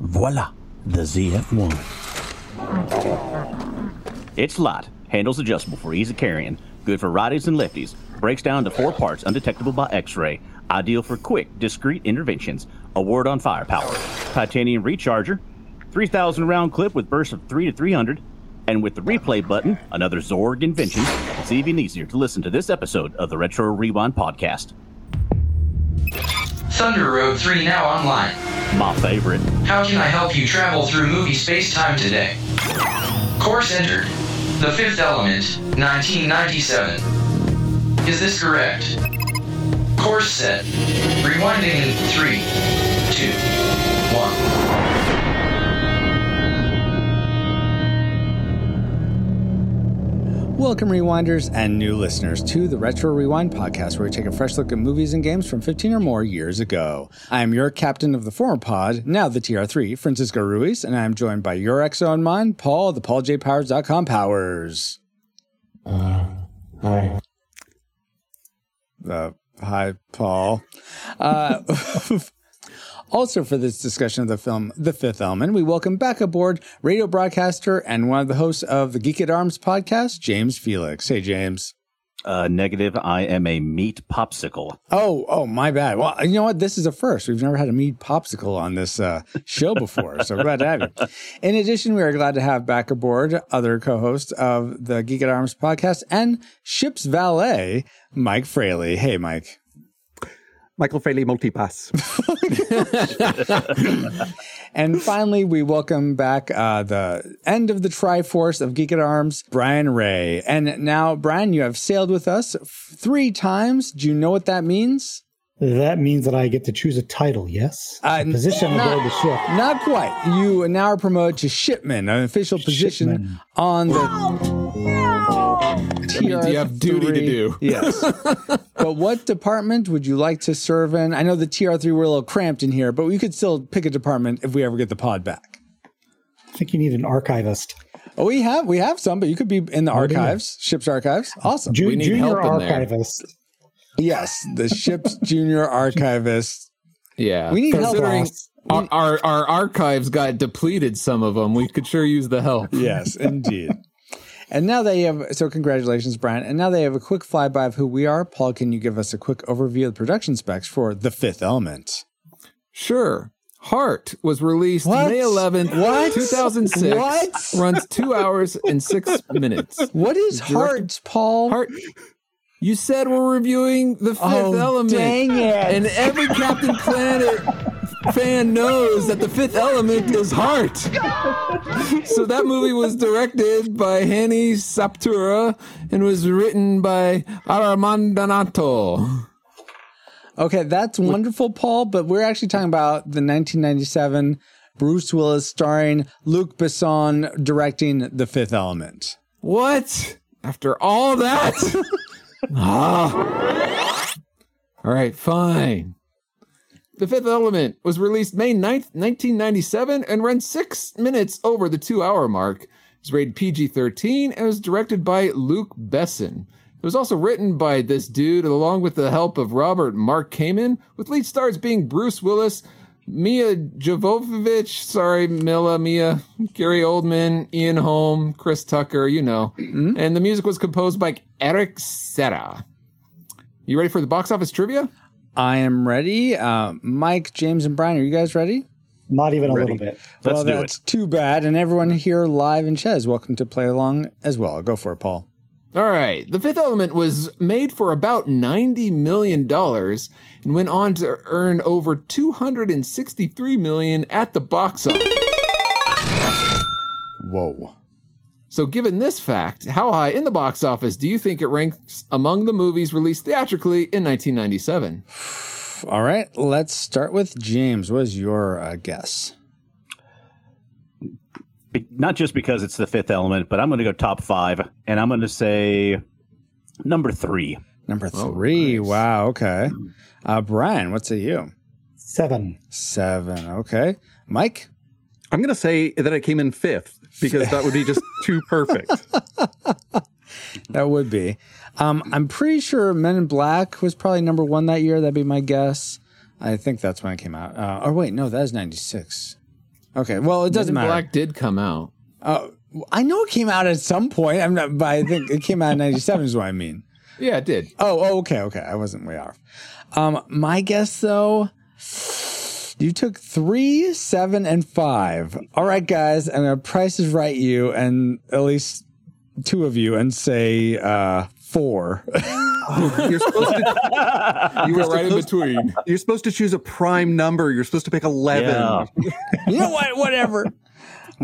Voila, the ZF1. It's light, handles adjustable for ease of carrying, good for righties and lefties, breaks down to four parts undetectable by x-ray, ideal for quick, discreet interventions, a word on firepower, titanium recharger, 3,000 round clip with bursts of 3 to 300, and with the replay button, another Zorg invention. It's even easier to listen to this episode of the Retro Rewind podcast. Thunder Road 3 now online. My favorite. How can I help you travel through movie space time today? Course entered. The Fifth Element, 1997. Is this correct? Course set. Rewinding in 3, 2, 1. Welcome, rewinders and new listeners, to the Retro Rewind podcast, where we take a fresh look at movies and games from 15 or more years ago. I am your captain of the former pod, now the TR3, Francisco Ruiz, and I am joined by your XO and mine, Paul, the PaulJPowers.com Powers. Uh, hi. Uh, hi, Paul. Uh, Also, for this discussion of the film The Fifth Element, we welcome back aboard radio broadcaster and one of the hosts of the Geek at Arms podcast, James Felix. Hey, James. Uh, negative, I am a meat popsicle. Oh, oh, my bad. Well, you know what? This is a first. We've never had a meat popsicle on this uh, show before, so glad to have you. In addition, we are glad to have back aboard other co-hosts of the Geek at Arms podcast and Ship's Valet, Mike Fraley. Hey, Mike. Michael Fraley Multipass. and finally, we welcome back uh, the end of the Triforce of Geek at Arms, Brian Ray. And now, Brian, you have sailed with us three times. Do you know what that means? That means that I get to choose a title, yes? Uh, a position not, aboard the ship. Not quite. You now are promoted to shipman, an official position Shipman. on the means you have duty to do. Yes. but what department would you like to serve in? I know the TR3 we're a little cramped in here, but we could still pick a department if we ever get the pod back. I think you need an archivist. Oh, we have we have some, but you could be in the Oh, do you? archives, ship's archives. Awesome. Ju- We need junior help in there. Archivist. yes, the ship's junior archivist. Yeah. We need help. Considering boss. our, our, our archives got depleted, some of them, we could sure use the help. Yes, indeed. and now they have so congratulations, Brian. And now they have a quick flyby of who we are. Paul, can you give us a quick overview of the production specs for The Fifth Element? Sure. Heart was released What? May 11th, What? 2006. What? Runs two hours and six minutes. What is Director- Heart, Paul? Heart. You said we're reviewing the fifth Oh, element. dang it. And every Captain Planet fan knows that the fifth element is heart. so that movie was directed by Hani Saptura and was written by Armandanato. Okay, that's wonderful, Paul. But we're actually talking about the 1997 Bruce Willis starring Luc Besson directing The Fifth Element. What? After all that? ah. All right, fine. The Fifth Element was released May 9th, 1997, and ran six minutes over the two hour mark. It was rated PG 13 and was directed by Luc Besson. It was also written by this dude, along with the help of Robert Mark Kamen, with lead stars being Bruce Willis, Mia Jovovich, sorry, Mila, Mia, Gary Oldman, Ian Holm, Chris Tucker, you know. And the music was composed by Eric Serra. You ready for the box office trivia? I am ready. Uh, Mike, James, and Brian, are you guys ready? Not even a little bit. Let's well, do that's it. too bad. And everyone here live in chat is welcome to play along as well. Go for it, Paul. All right. The Fifth Element was made for about $90 million and went on to earn over 263 million at the box office. Whoa. So, given this fact, how high in the box office do you think it ranks among the movies released theatrically in 1997? All right, let's start with James. What is your uh, guess? Be- Not just because it's the fifth element, but I'm going to go top five, and I'm going to say number three. Number three. nice. Wow. Okay. Uh, Brian, what's it you? Seven. Seven. Okay. Mike? I'm going to say that it came in fifth because that would be just too perfect. That would be. Um, I'm pretty sure Men in Black was probably number one that year. That'd be my guess. I think that's when it came out. Uh, or wait, no, that is 96. Okay, well, it doesn't Men matter. Black did come out. Uh, I know it came out at some point. I'm not, but I think it came out in '97 is what I mean. Yeah, it did. Oh, oh, okay, okay. I wasn't way off. Um, my guess though, you took three, seven, and five. All right, guys, I'm gonna price is right you and at least two of you and say uh four. You're supposed to. You were Go right in supposed, between. you're supposed to choose a prime number. You're supposed to pick eleven. Yeah. you know what? Whatever.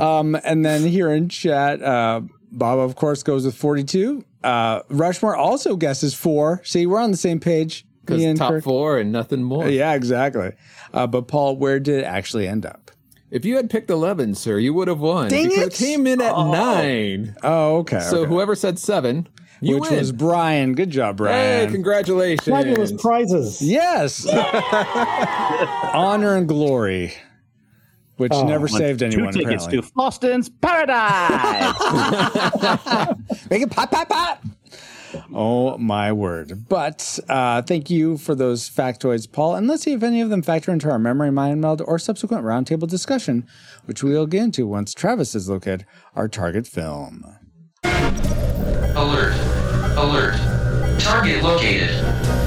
Um, and then here in chat, uh, Bob of course goes with 42. Uh, Rushmore also guesses four. See, we're on the same page. Because top Kirk. four and nothing more. Yeah, exactly. Uh, but Paul, where did it actually end up? If you had picked 11, sir, you would have won. Dang because it. came in at nine. Oh, okay. So okay. whoever said seven, you which win. was Brian. Good job, Brian. hey, congratulations. Fabulous prizes. yes. Honor and glory, which Oh. never saved Two anyone. tickets Apparently. to Fhloston's Paradise. Make it pop, pop, pop. Oh my word! But uh, thank you for those factoids, Paul. And let's see if any of them factor into our memory mind meld or subsequent roundtable discussion, which we'll get into once Travis has located our target film. Alert. Alert. Target located.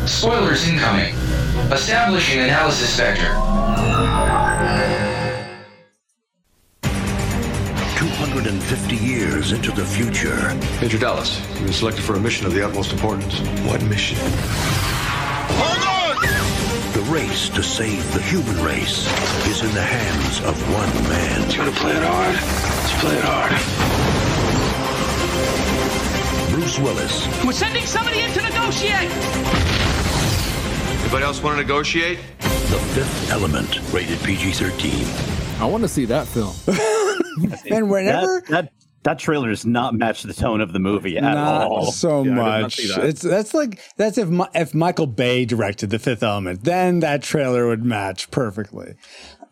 Spoilers incoming. Establishing analysis vector. 250 years into the future, Major Dallas, you've been selected for a mission of the utmost importance. What mission? Hold on! the race to save the human race is in the hands of one man. You wanna play it hard? Let's play it hard. Bruce Willis, We're sending somebody in to negotiate. Anybody else want to negotiate? The Fifth Element, rated PG 13. I want to see that film. And whenever that, that that trailer does not match the tone of the movie at not all. so Yeah, I did not much. that. It's that's like that's if if Michael Bay directed The Fifth Element, then that trailer would match perfectly.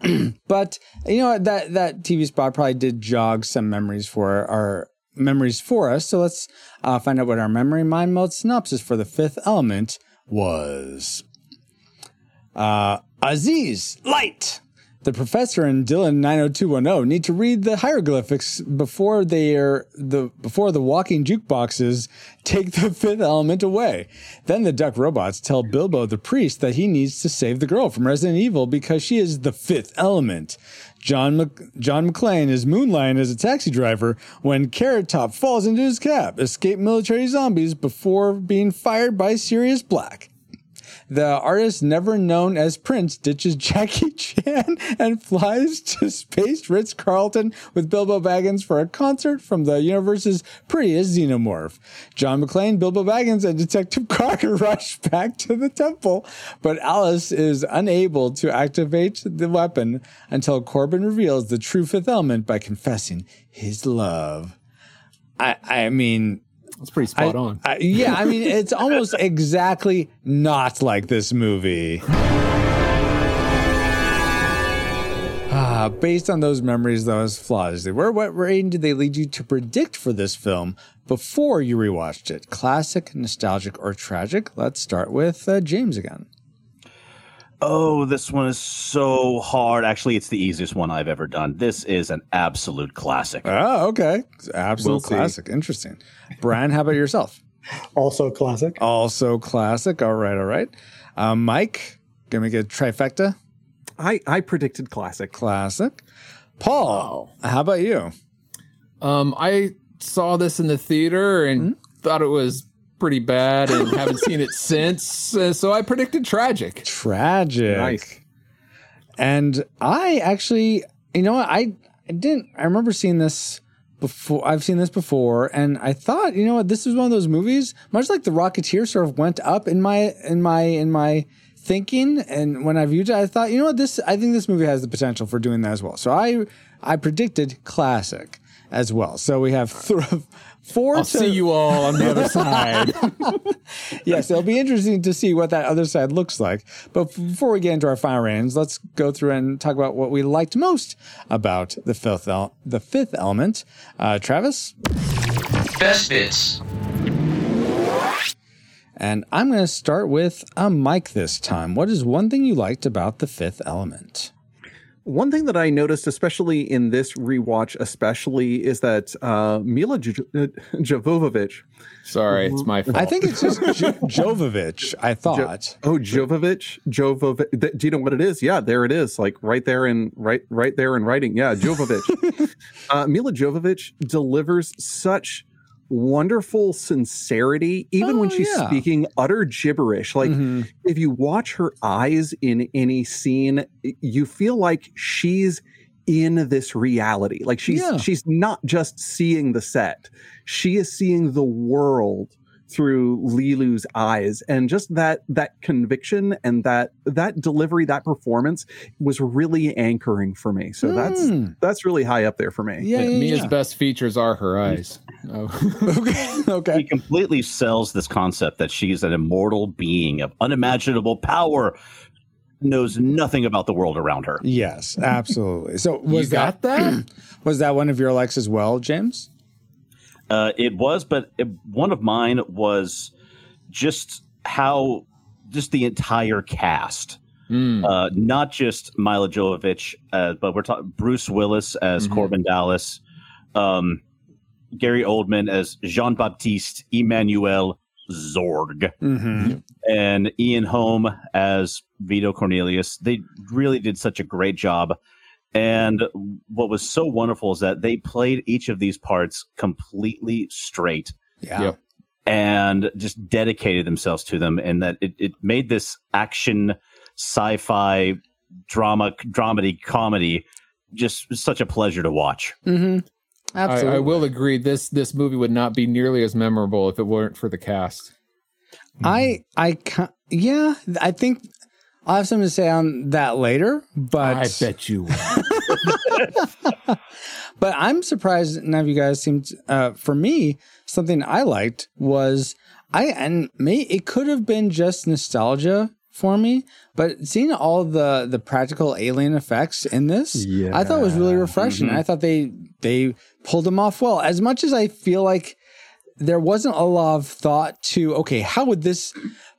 but you know that that TV spot probably did jog some memories for our memories for us. So let's uh, find out what our memory mind meld synopsis for The Fifth Element was. Uh, Aziz, light. The professor and Dylan 90210 need to read the hieroglyphics before they are the before the walking jukeboxes take the fifth element away. Then the duck robots tell Bilbo the priest that he needs to save the girl from Resident Evil because she is the fifth element. John Mc- John McClane is moonlighting as a taxi driver when Carrot Top falls into his cab, escape military zombies before being fired by Sirius Black. The artist never known as Prince ditches Jackie Chan and flies to Space Ritz Carlton with Bilbo Baggins for a concert from the universe's prettiest xenomorph. John McClane, Bilbo Baggins, and Detective Carter rush back to the temple, but Alice is unable to activate the weapon until Corbin reveals the true fifth element by confessing his love. I, I mean, It's pretty spot I- on. I- yeah, I mean, it's almost exactly not like this movie. Ah, based on those memories, those flaws, they were. What rating did they lead you to predict for this film before you rewatched it? Classic, nostalgic, or tragic? Let's start with uh, James again. Oh, this one is so hard. Actually, it's the easiest one I've ever done. This is an absolute classic. Oh, okay, absolute We'll see. classic. Interesting. Brian, how about yourself? Also classic. Also classic. All right, all right. Um, Mike, gonna make a trifecta. I I predicted classic. Classic. Paul, how about you? Um, I saw this in the theater and Hmm? thought it was pretty bad and haven't seen it since. Uh, so I predicted tragic. Tragic. Nice. And I actually, you know what? I, I didn't, I remember seeing this before. I've seen this before. And I thought, you know what? This is one of those movies, much like The Rocketeer sort of went up in my, in my, in my thinking. And when I viewed it, I thought, you know what? This, I think this movie has the potential for doing that as well. So I, I predicted classic as well. So we have th- four I'll to- see you all on the other side. yes, it'll be interesting to see what that other side looks like. But before we get into our fire ratings, let's go through and talk about what we liked most about the fifth el- the fifth element. Uh, Travis, Best bits. and I'm going to start with a mic this time. What is one thing you liked about the fifth element? One thing that I noticed, especially in this rewatch, especially is that uh, Mila J- uh, Jovovich. Sorry, it's my fault. I think it's just jo- Jovovich. I thought. Oh, Jovovich, Jovovich. Th- do you know what it is? Yeah, there it is. Like right there in right, right there in writing. Yeah, Jovovich. uh, Mila Jovovich delivers such wonderful sincerity, even Oh, when she's yeah. speaking utter gibberish. Like Mhm. if you watch her eyes in any scene, you feel like she's in this reality. Like she's Yeah. she's not just seeing the set; she is seeing the world through Lilu's eyes, and just that that conviction and that that delivery, that performance was really anchoring for me. So that's Hmm. that's really high up there for me. Yeah, yeah, Mia's yeah. best features are her eyes. Oh. okay. He completely sells this concept that she's an immortal being of unimaginable power, knows nothing about the world around her. Yes, absolutely. So you was got that? was that one of your likes as well, James? Uh, it was, but it, one of mine was just how just the entire cast, Mm. uh, not just Mila Jovovich, uh, but we're talking Bruce Willis as Mhm. Corbin Dallas, um, Gary Oldman as Jean Baptiste Emmanuel Zorg, Mm-hmm. and Ian Holm as Vito Cornelius. They really did such a great job. And what was so wonderful is that they played each of these parts completely straight Yeah. Yep. and just dedicated themselves to them. And that it, it made this action, sci fi, drama, dramedy, comedy just such a pleasure to watch. Mm-hmm. Absolutely. I will agree. This this movie would not be nearly as memorable if it weren't for the cast. I I yeah. I think I'll have something to say on that later. But I bet you. But I'm surprised none of you guys seemed. Uh, for me, something I liked was I and may it could have been just nostalgia for me, but seeing all the the practical alien effects in this, I thought was really refreshing. I thought they they pulled them off well. As much as I feel like there wasn't a lot of thought to okay, how would this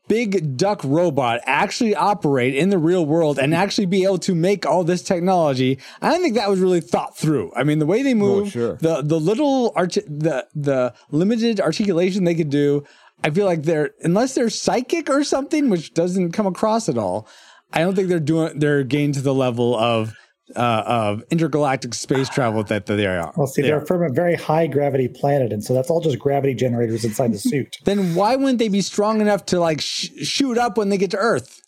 big duck robot actually operate in the real world and actually be able to make all this technology? I don't think that was really thought through. I mean, the way they oh, move, sure. the the little art, the the limited articulation they could do. I feel like they're unless they're psychic or something, which doesn't come across at all. I don't think they're doing they're getting to the level of uh, of intergalactic space travel that they are. Well, see, they they're are. from a very high gravity planet, and so that's all just gravity generators inside the suit. then why wouldn't they be strong enough to like sh- shoot up when they get to Earth?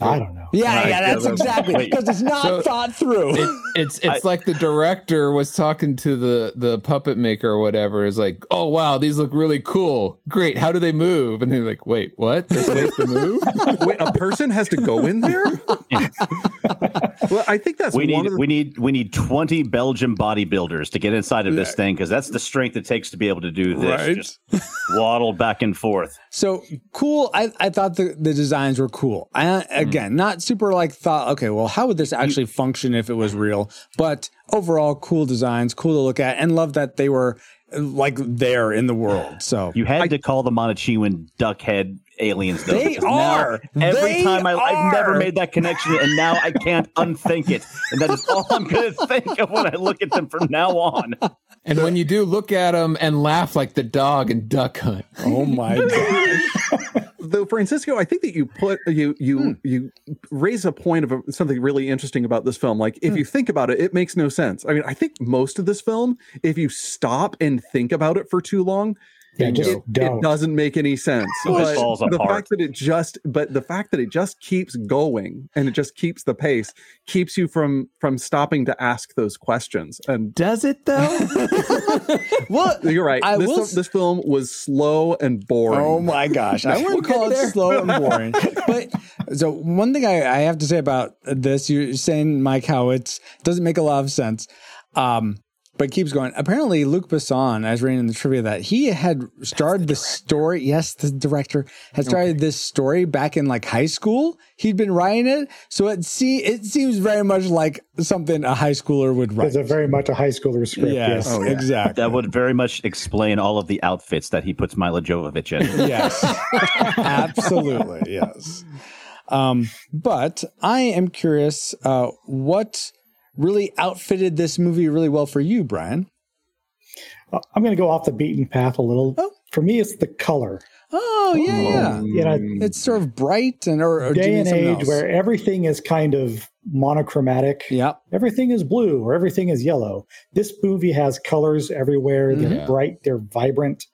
I don't know. Yeah, Right, yeah, yeah, that's that's- exactly because it's not So- thought through. It, it's it's like the director was talking to the the puppet maker or whatever. Is like, oh wow, these look really cool. Great, how do they move? And they're like, wait, what? They're supposed to move? Wait, a person has to go in there? well, I think that's we one need of the we need we need 20 Belgian bodybuilders to get inside of this thing because that's the strength it takes to be able to do this. Right. Just waddle back and forth. So cool. I, I thought the, the designs were cool. I, again, not super like thought, okay, well, how would this actually function if it was real? But overall, cool designs, cool to look at, and love that they were uh, like there in the world. So You had to call the Mondoshawan duckhead aliens though. They because now are. Every They time I, I've never made that connection, and now I can't unthink it. And that is all I'm going to think of when I look at them from now on. And when you do look at them and laugh like the dog in Duck Hunt. oh my god. though francisco i think that you put you you Hmm. you raise a point of a, something really interesting about this film like Hmm. if you think about it it makes no sense i mean i think most of this film if you stop and think about it for too long Yeah, just it, it don't. doesn't make any sense It but falls the apart. fact that it just but the fact that it just keeps going and it just keeps the pace keeps you from from stopping to ask those questions and Does it though? Well, you're right I this, will this film was slow and boring Oh my gosh. I wouldn't call it slow and boring. But so one thing I, I have to say about this, you're saying, Mike, how it doesn't make a lot of sense. Um, but it keeps going. Apparently, Luc Besson, I was reading in the trivia that he had started the story. Yes, the director had started this story back in like high school. He'd been writing it, so it see it seems very much like something a high schooler would write. It's a very much a high schooler script. yes, Yes. exactly. That would very much explain all of the outfits that he puts Mila Jovovich in. yes absolutely yes Um, but I am curious, uh, what really outfitted this movie really well for you, Brian? Uh, I'm going to go off the beaten path a little. Oh. For me, it's the color. Oh yeah, yeah. You know, It's sort of bright and or, or day and age else? where everything is kind of monochromatic. yeah, Everything is blue or everything is yellow. This movie has colors everywhere. They're Yeah. bright, they're vibrant,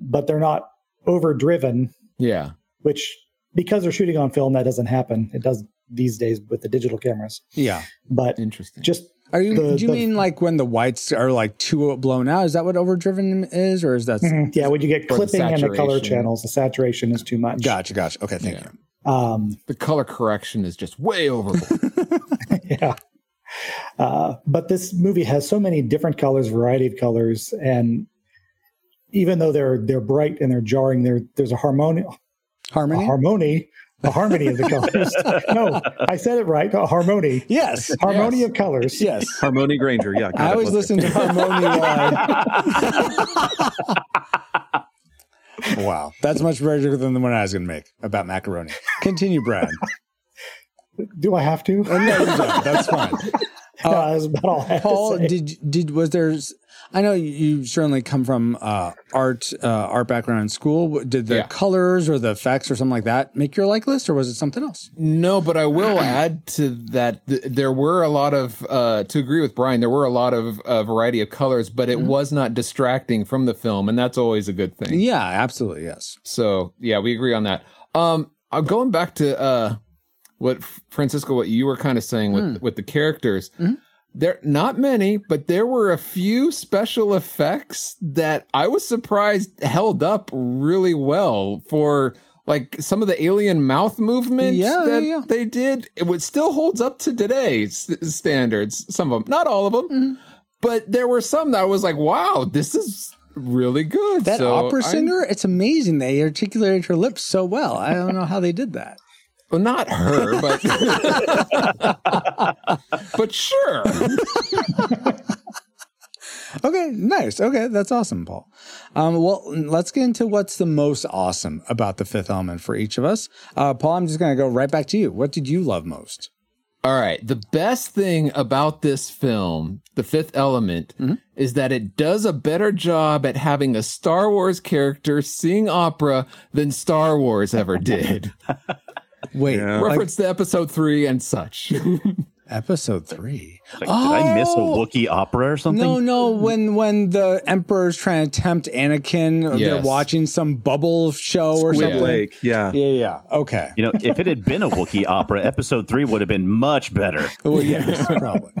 but they're not overdriven, Yeah. which because they're shooting on film, that doesn't happen. It does these days with the digital cameras. yeah. But Interesting. just Are you? The- do you the- mean like when the whites are like too blown out? Is that what overdriven is, or is that? Mhm. yeah, when you get Or the clipping and the color channels, the saturation is too much. Gotcha, gotcha. Okay, thank Yeah. you. Um, the color correction is just way overboard. yeah. Uh, but this movie has so many different colors, variety of colors, and even though they're they're bright and they're jarring, there there's a harmony, a Harmony. Harmony, a harmony of the colors. no, I said it right. A harmony, yes, harmony Yes. of colors. yes. Harmony Granger. Yeah. I always Let's listen to Harmony Live. wow, that's much better than the one I was going to make about macaroni. Continue, Brad. Do I have to? Oh, no, you don't. That's fine. no, that's about all I have to Paul, say. did did was there? I know you certainly come from uh, art uh, art background in school. Did the Yeah. colors or the effects or something like that make your like list, or was it something else? No, but I will add to that. Th- there were a lot of, uh, to agree with Brian, there were a lot of uh, variety of colors, but it was not distracting from the film, and that's always a good thing. Yeah, absolutely. Yes. So yeah, we agree on that. Um, I'm going back to uh, what Francisco, what you were kind of saying with with the characters. There, not many, but there were a few special effects that I was surprised held up really well for like some of the alien mouth movements Yeah, that yeah, yeah. they did. It would still holds up to today's standards. Some of them, not all of them, Mm-hmm. but there were some that I was like, "Wow, this is really good." That So opera singer, it's amazing. They articulated her lips so well. I don't know how they did that. Well, not her, but but sure. Okay, nice. Okay, that's awesome, Paul. Um, well, let's get into what's the most awesome about the fifth element for each of us. Uh, Paul, I'm just going to go right back to you. What did you love most? All right. The best thing about this film, The Fifth Element, is that it does a better job at having a Star Wars character sing opera than Star Wars ever did. Wait, Yeah. like Reference to episode three and such. episode three. Like, Did I miss a Oh! Wookiee opera or something? No, no. When when the Emperor's trying to tempt Anakin, they're watching some bubble show or something. Lake. Yeah. Yeah, yeah. Okay. You know, if it had been a Wookiee opera, episode three would have been much better. Well, yes, probably.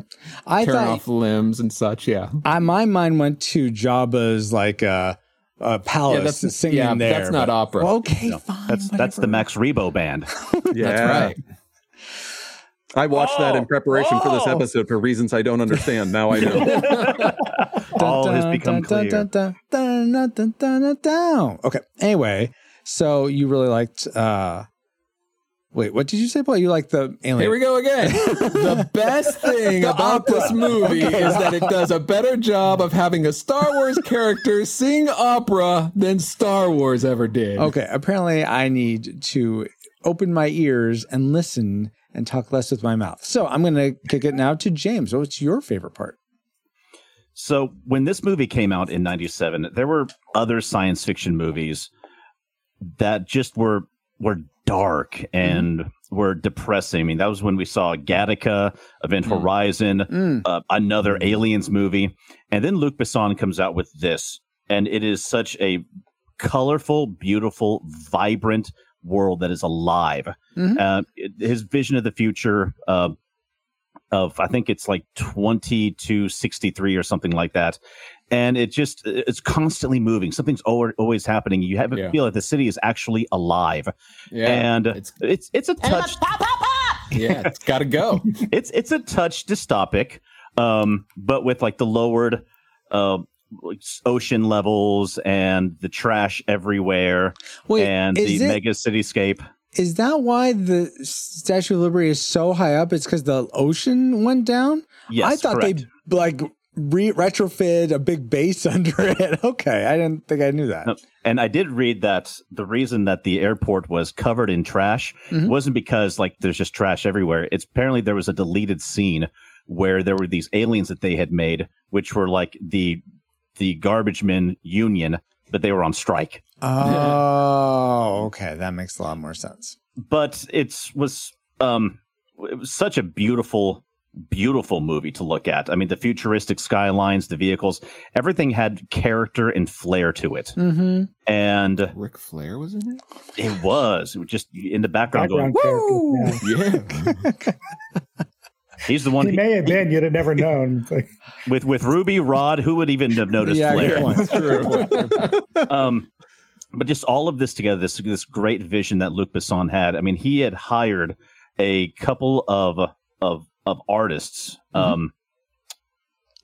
I Turn thought off limbs and such. Yeah. I, my mind went to Jabba's like uh, uh, palace that's- singing yeah, there. that's not opera. Well, okay, fine. That's that's the whatever. Max Rebo band. Yeah. That's right. I watched that in preparation for this Oh. episode for reasons I don't understand. Now I know. All has become clear. Okay. Anyway, so you really liked. uh Wait, what did you say, Paul? You like the alien? Here we go again. the best thing The about opera. this movie is that it does a better job of having a Star Wars character sing opera than Star Wars ever did. Okay. Apparently, I need to open my ears and listen and talk less with my mouth. So I'm going to kick it now to James. What's your favorite part? So when this movie came out in 97, there were other science fiction movies that just were were dark and were depressing. I mean, that was when we saw Gattaca, Event Mm. Horizon, Mm. uh, another Aliens movie, and then Luc Besson comes out with this, and it is such a colorful, beautiful, vibrant world that is alive. Mhm. Uh, his vision of the future, uh, of I think it's like twenty to sixty three or something like that, and it just it's constantly moving. Something's al- always happening. You have a Yeah. feel that the city is actually alive, Yeah. and it's it's it's a touch yeah, it's got to go. it's it's a touch dystopic, um, but with like the lowered uh, ocean levels and the trash everywhere Wait, and the it- mega cityscape. Is that why the Statue of Liberty is so high up? It's because the ocean went down. Yes, I thought correct. they like re- retrofit a big base under it. Okay, I didn't think I knew that. No, And I did read that the reason that the airport was covered in trash Mhm. wasn't because like there's just trash everywhere. It's apparently there was a deleted scene where there were these aliens that they had made, which were like the the garbage men union, but they were on strike. Oh, okay, that makes a lot more sense. But it's was um it was such a beautiful beautiful movie to look at. I mean the futuristic skylines, the vehicles, everything had character and flair to it. Mm-hmm. And Ric Flair was in it. it was it was just in the background, Background going, character. Yeah. He's the one He may have been. You'd have never known. With with Ruby Rhod. Who would even have noticed Yeah, Flair? good um, but just all of this together, this this great vision that Luc Besson had. I mean, he had hired a couple of of of artists. Um,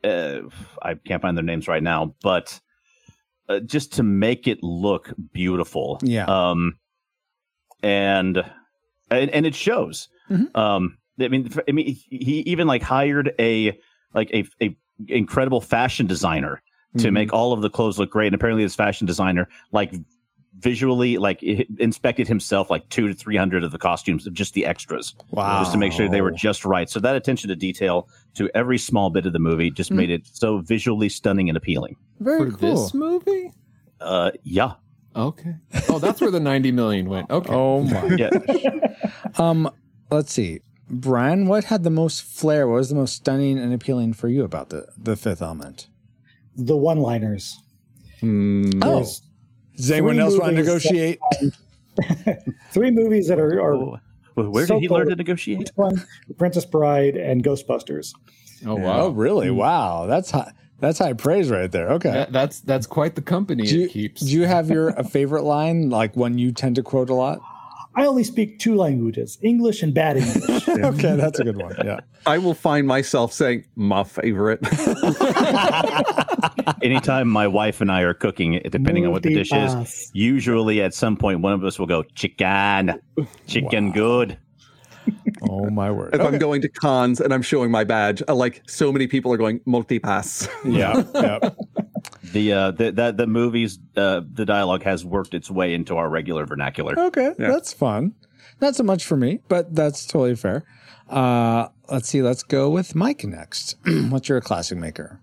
uh, I can't find their names right now, but uh, just to make it look beautiful. Yeah. Um, and and, and it shows. Mhm. Um, I mean, I mean, he even like hired a like a a incredible fashion designer to Mhm. make all of the clothes look great. And apparently, this fashion designer like visually like inspected himself like two to three hundred of the costumes of just the extras, Wow. just to make sure they were just right. So that attention to detail to every small bit of the movie just Mm. made it so visually stunning and appealing. Very For cool. this movie? Uh, yeah, Okay. Oh, that's where the 90 million went. Okay. Oh my. yeah. Um, let's see. Brian, what had the most flair? What was the most stunning and appealing for you about the the Fifth Element? the one-liners. Hmm. Oh, There's does anyone else want to movies that- negotiate? Three movies that are, are Oh, well, where So did he learn to negotiate? one Princess Bride and Ghostbusters. Oh, wow! Oh, wow. Oh, really? Hmm. Wow, that's high. That's high praise right there. Okay. That, that's that's quite the company do, you, it keeps. do you have your a favorite line, like one you tend to quote a lot? I only speak two languages, English and bad English. Okay, that's a good one. Yeah. I will find myself saying my favorite. Anytime my wife and I are cooking, depending on what the dish is, usually at some point one of us will go chicken, chicken good. Oh my word. If I'm going to cons and I'm showing my badge, I like so many people are going multi-pass. Yeah. yeah. The uh, the the, the movies, uh, the dialogue has worked its way into our regular vernacular. Okay, Yeah. that's fun. Not so much for me, but that's totally fair. Uh, let's see. Let's go with Mike next. What's your classic maker?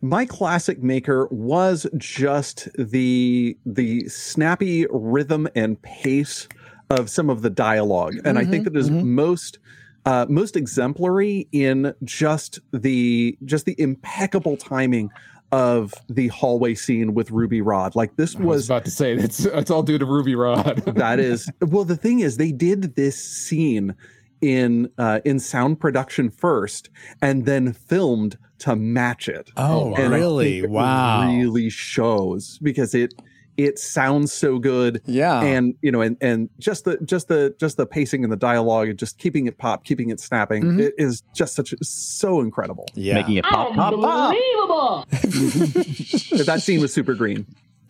my classic maker was just the the snappy rhythm and pace of some of the dialogue and i think that is most uh, most exemplary in just the just the impeccable timing of the hallway scene with ruby rhod like this I was was about to say it's it's all due to Ruby Rhod. that is well the thing is they did this scene in uh, in sound production first and then filmed to match it Oh, and I really? think it Wow. really shows because it it sounds so good Yeah. and you know and and just the just the just the pacing and the dialogue and just keeping it pop keeping it snapping Mhm. it is just such so incredible yeah. Making it pop, pop, pop. that scene was super green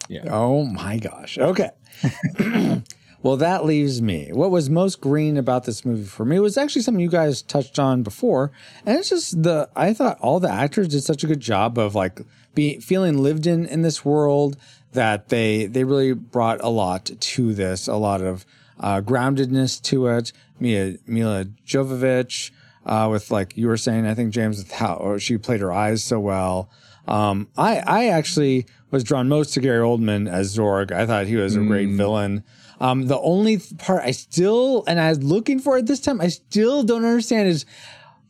Yeah. Oh my gosh. Okay. well, that leaves me. What was most green about this movie for me was actually something you guys touched on before. And it's just the, I thought all the actors did such a good job of like be feeling lived in in this world that they, they really brought a lot to this, a lot of uh, groundedness to it. Mia, Mila Jovovich, uh, with like you were saying, I think James, with how she played her eyes so well. Um, I, I actually was drawn most to Gary Oldman as Zorg. I thought he was a great villain. Um, the only part I still, and I was looking for it this time, I still don't understand is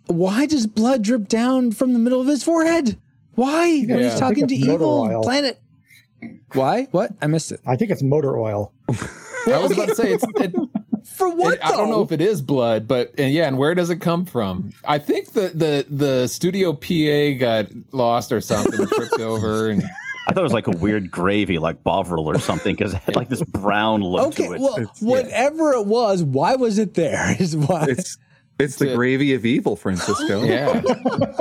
why does blood drip down from the middle of his forehead? Why? when Yeah. he's talking to think it's motor evil oil. planet. Why? What? I missed it. I think it's motor oil. I was about to say it's. It, For what? it- I don't know if it is blood, but and yeah, and where does it come from? I think the the the studio PA got lost or something, tripped over, and I thought it was like a weird gravy, like Bovril or something, because it had like this brown look Okay, to it. well, whatever it was, why was it there? Is why. it's It's the To- gravy of evil, Francisco. Yeah.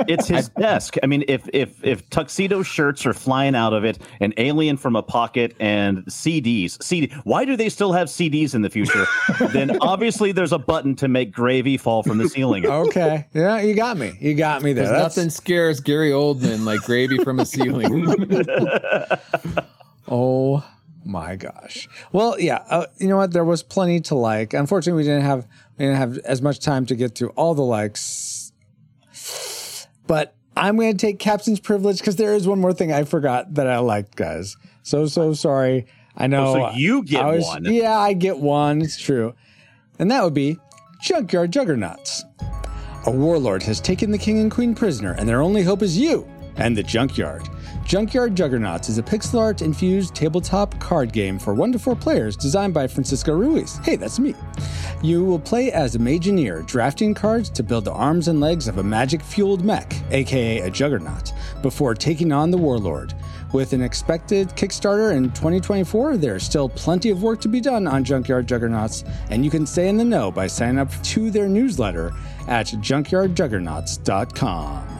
It's his desk. I mean, if if if tuxedo shirts are flying out of it, an alien from a pocket, and CDs, CD. Why do they still have CDs in the future? then obviously there's a button to make gravy fall from the ceiling. Okay. Yeah, you got me. You got me there. That's- nothing scares Gary Oldman like gravy from a ceiling. Oh my gosh. Well, yeah. Uh, you know what? There was plenty to like. Unfortunately, we didn't have we didn't have as much time to get through all the likes. But I'm going to take captain's privilege because there is one more thing I forgot that I liked, guys. So so sorry. I know. Oh, so you get was- one. Yeah, I get one. It's true, and that would be Junkyard Juggernauts. A warlord has taken the king and queen prisoner, and their only hope is you and the junkyard. Junkyard Juggernauts is a pixel art infused tabletop card game for one to four players designed by Francisco Ruiz. Hey, that's me. You will play as a Mageneer, drafting cards to build the arms and legs of a magic fueled mech, aka a Juggernaut, before taking on the warlord. With an expected Kickstarter in 2024, there's still plenty of work to be done on Junkyard Juggernauts, and you can stay in the know by signing up to their newsletter at junkyardjuggernauts.com.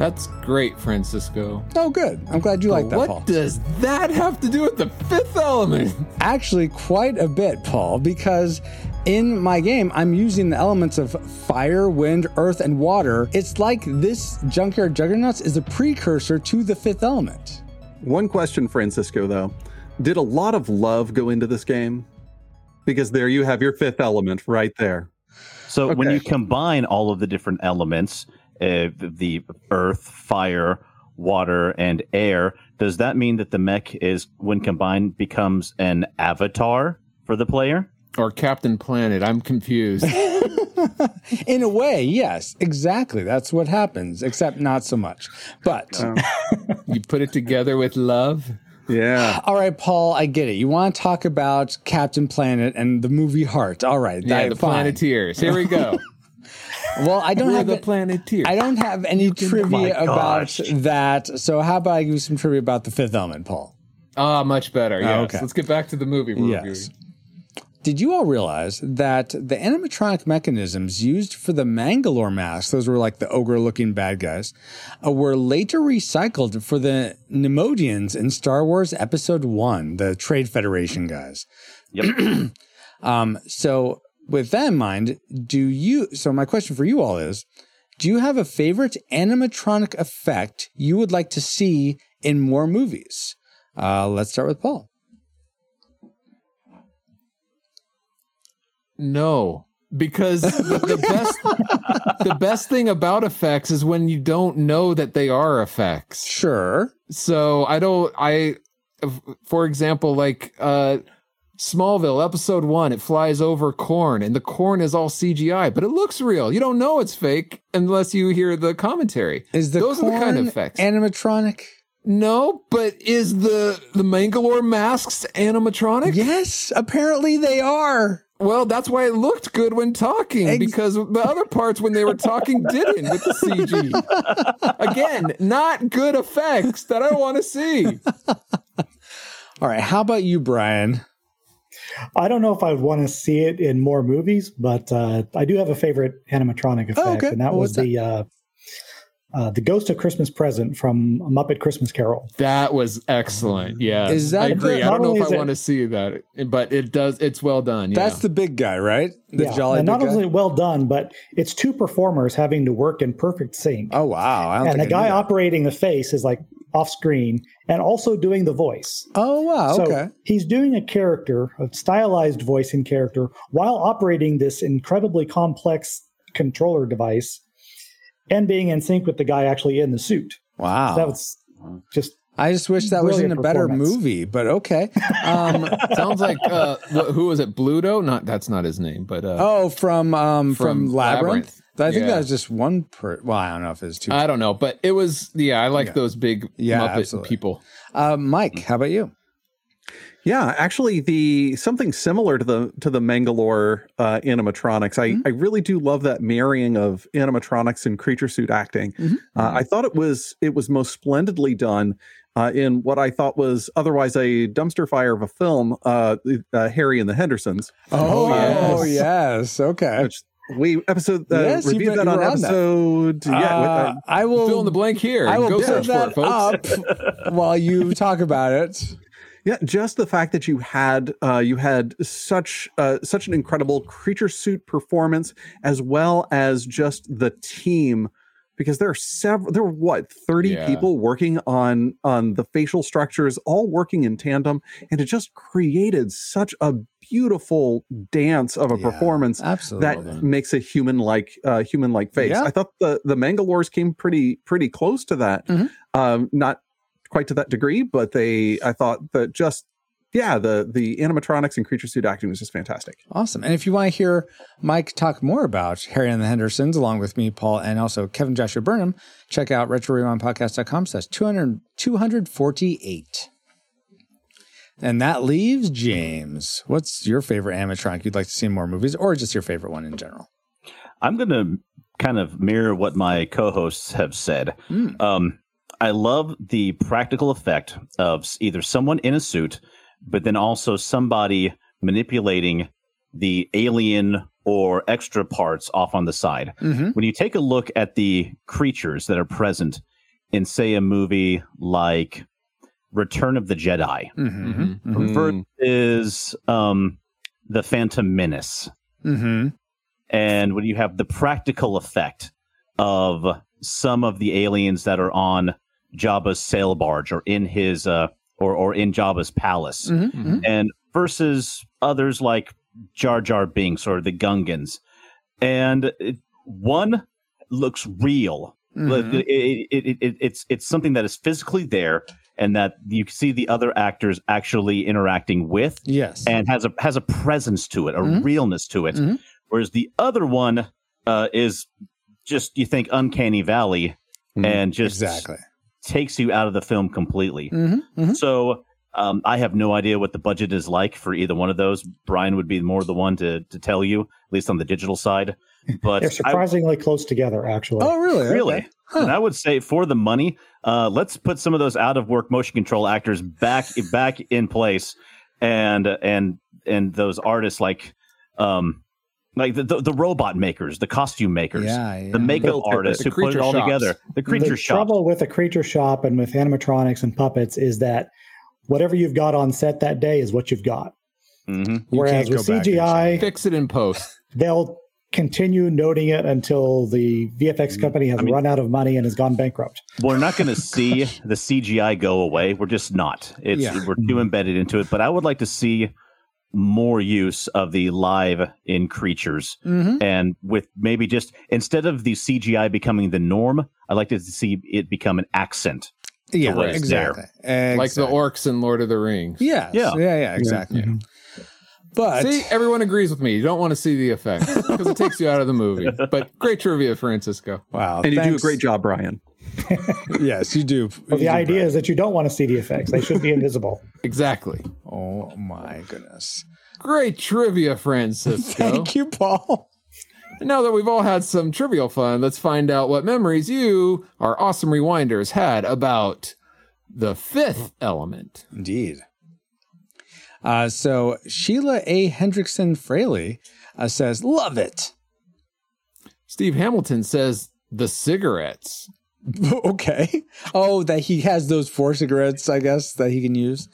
That's great, Francisco. Oh, good. I'm glad you like that, what Paul. does that have to do with the fifth element? Actually, quite a bit, Paul, because in my game, I'm using the elements of fire, wind, earth, and water. It's like this Junkyard Juggernauts is a precursor to the fifth element. One question, Francisco, though. Did a lot of love go into this game? Because there you have your fifth element right there. So when you combine all of the different elements, uh, the earth, fire, water, and air, does that mean that the mech is, when combined, becomes an avatar for the player? Or Captain Planet? I'm confused. In a way, yes, exactly. That's what happens, except not so much. But you put it together with love. Yeah. all right, Paul, I get it. You want to talk about Captain Planet and the movie Heart. All right, Yeah, that- the fine. Planeteers. Here we go. Well, I don't We're have the it- Planeteers. I don't have any trivia my about gosh. that. So how about I give you some trivia about the fifth element, Paul? Ah, much better. Yes. okay. Let's get back to the movie. we're Yes. reviewing. Did you all realize that the animatronic mechanisms used for the Mangalore masks, those were like the ogre looking bad guys, uh, were later recycled for the Neimoidians in Star Wars Episode 1, the Trade Federation guys? Yep. Um, so, with that in mind, do you? So, my question for you all is Do you have a favorite animatronic effect you would like to see in more movies? Uh, let's start with Paul. No, because the, the best the best thing about effects is when you don't know that they are effects. Sure. So I don't. I, for example, like uh, Smallville episode one, it flies over corn, and the corn is all CGI, but it looks real. You don't know it's fake unless you hear the commentary. Is the those are the kind of corn effects? animatronic? no, but is the the Mangalore masks animatronic? Yes, apparently they are. Well, that's why it looked good when talking Ex- because the other parts when they were talking didn't with the CG. Again, not good effects that I want to see. All right. How about you, Brian? I don't know if I'd want to see it in more movies, but uh, I do have a favorite animatronic effect, Oh, okay. and that Well, was what's the uh, uh, the Ghost of Christmas Present from Muppet Christmas Carol. That was excellent. Yeah, Is that I agree. the- I don't know if is I it- want to see that, but it does. It's well done. Yeah. That's the big guy, right? The yeah, jolly and big not guy. only well done, but it's two performers having to work in perfect sync. oh wow! I don't and the I guy operating the face is like off screen and also doing the voice. Oh wow! So Okay. he's doing a character, a stylized voicing character, while operating this incredibly complex controller device and being in sync with the guy actually in the suit. Wow. That was just I just wish that was in a better movie, but okay. Um, Sounds like uh, who was it? Bluto? Not that's not his name, but uh, oh, from um, from, From Labyrinth. Labyrinth. I think Yeah. that was just one per. Well, I don't know if it's two. I don't know. But it was yeah. I like Yeah. those big Yeah, Muppet absolutely. people. Uh, Mike, how about you? Yeah, actually, the something similar to the to the Mangalore uh, animatronics. I I really do love that marrying of animatronics and creature suit acting. Uh, I thought it was it was most splendidly done uh, in what I thought was otherwise a dumpster fire of a film, uh, uh, Harry and the Hendersons. Oh, yes. oh yes. Okay. which we episode uh, Yes, reviewed that on on that. episode. yeah, Uh, with, I will Fill in the blank here. I will go put search for that it, folks. up while you talk about it. Yeah, just the fact that you had uh, you had such uh, such an incredible creature suit performance, as well as just the team, because there are several. There were what thirty Yeah. people working on on the facial structures, all working in tandem, and it just created such a beautiful dance of a Yeah, performance absolutely. that makes a human like uh, human like face. Yeah. I thought the the Mangalores came pretty pretty close to that. Mhm. Um, not quite to that degree, but they I thought that just yeah the the animatronics and creature suit acting was just fantastic. Awesome. And if you want to hear Mike talk more about Harry and the Hendersons, along with me, Paul, and also Kevin Joshua Burnham, check out retrorewindpodcast.com slash 200 248. And that leaves James. What's your favorite animatronic you'd like to see in more movies, or just your favorite one in general? I'm going to kind of mirror what my co-hosts have said. Mm. Um, I love the practical effect of either someone in a suit, but then also somebody manipulating the alien or extra parts off on the side. Mm-hmm. When you take a look at the creatures that are present in, say, a movie like Return of the Jedi Mm-hmm. Mhm. versus um, the Phantom Menace, Mm-hmm. and when you have the practical effect of some of the aliens that are on Jabba's sail barge or in his uh, or or in Jabba's palace, Mm-hmm. and versus others like Jar Jar Binks or the Gungans, and it, one looks real. Look, Mhm. It, it, it, it, it's it's something that is physically there, and that you see the other actors actually interacting with Yes. and has a has a presence to it, a Mhm. realness to it. Mhm. Whereas the other one uh, is just you think uncanny valley Mhm. and just exactly. takes you out of the film completely. Mm-hmm. Mm-hmm. So um, I have no idea what the budget is like for either one of those. Brian would be more the one to to tell you, at least on the digital side. But They're I, surprisingly close together, actually. Oh, really? really, Okay. Huh. and I would say for the money, uh, let's put some of those out of work motion control actors back back in place, and and and those artists like um like the the, the robot makers, the costume makers, Yeah, yeah. the makeup The- the- artists the who put it all shops. together, the creature the shop. trouble with a creature shop and with animatronics and puppets is that whatever you've got on set that day is what you've got. hmm Whereas can't with go back and CGI, Fix it in post. they'll continue noting it until the VFX company has I mean- run out of money and has gone bankrupt. We're not going to see the CGI go away. We're just not. It's Yeah. we're too embedded into it. But I would like to see more use of the live in creatures, Mm-hmm. and with maybe just instead of the CGI becoming the norm, I'd like to see it become an accent. Yeah, what is there. exactly. Like the orcs in Lord of the Rings. Yes. Yeah. Yeah. Yeah. Exactly. Mhm. But See, everyone agrees with me. You don't want to see the effect because it takes you out of the movie. But great trivia, Francisco. wow, and you do a great job, Brian. Yes, you do. Well, You the do, idea Brad. is that you don't want to see the effects; they should be invisible. Exactly. Oh my goodness! Great trivia, Francisco. Thank you, Paul. Now that we've all had some trivial fun, let's find out what memories you, our awesome rewinders, had about the fifth element. Indeed. Uh, so Sheila A. Hendrickson Fraley uh, says, "Love it." Steve Hamilton says the cigarettes. okay. Oh, that he has those four cigarettes, I guess, that he can use.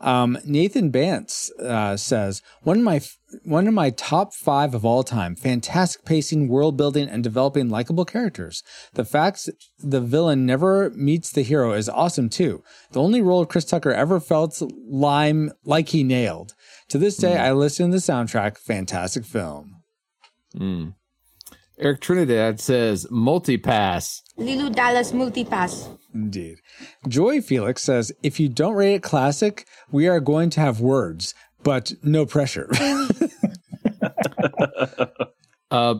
Um, Nathan Bantz uh, says one of my one of my top five of all time. Fantastic pacing, world building, and developing likable characters. The fact the villain never meets the hero is awesome too. The only role Chris Tucker ever felt lime like he nailed. To this day, hmm. I listen to the soundtrack. Fantastic film. Hmm. Eric Trinidad says multipass. Lilu Dallas Multipass. Indeed. Joy Felix says, if you don't rate it classic, we are going to have words, but no pressure. Uh,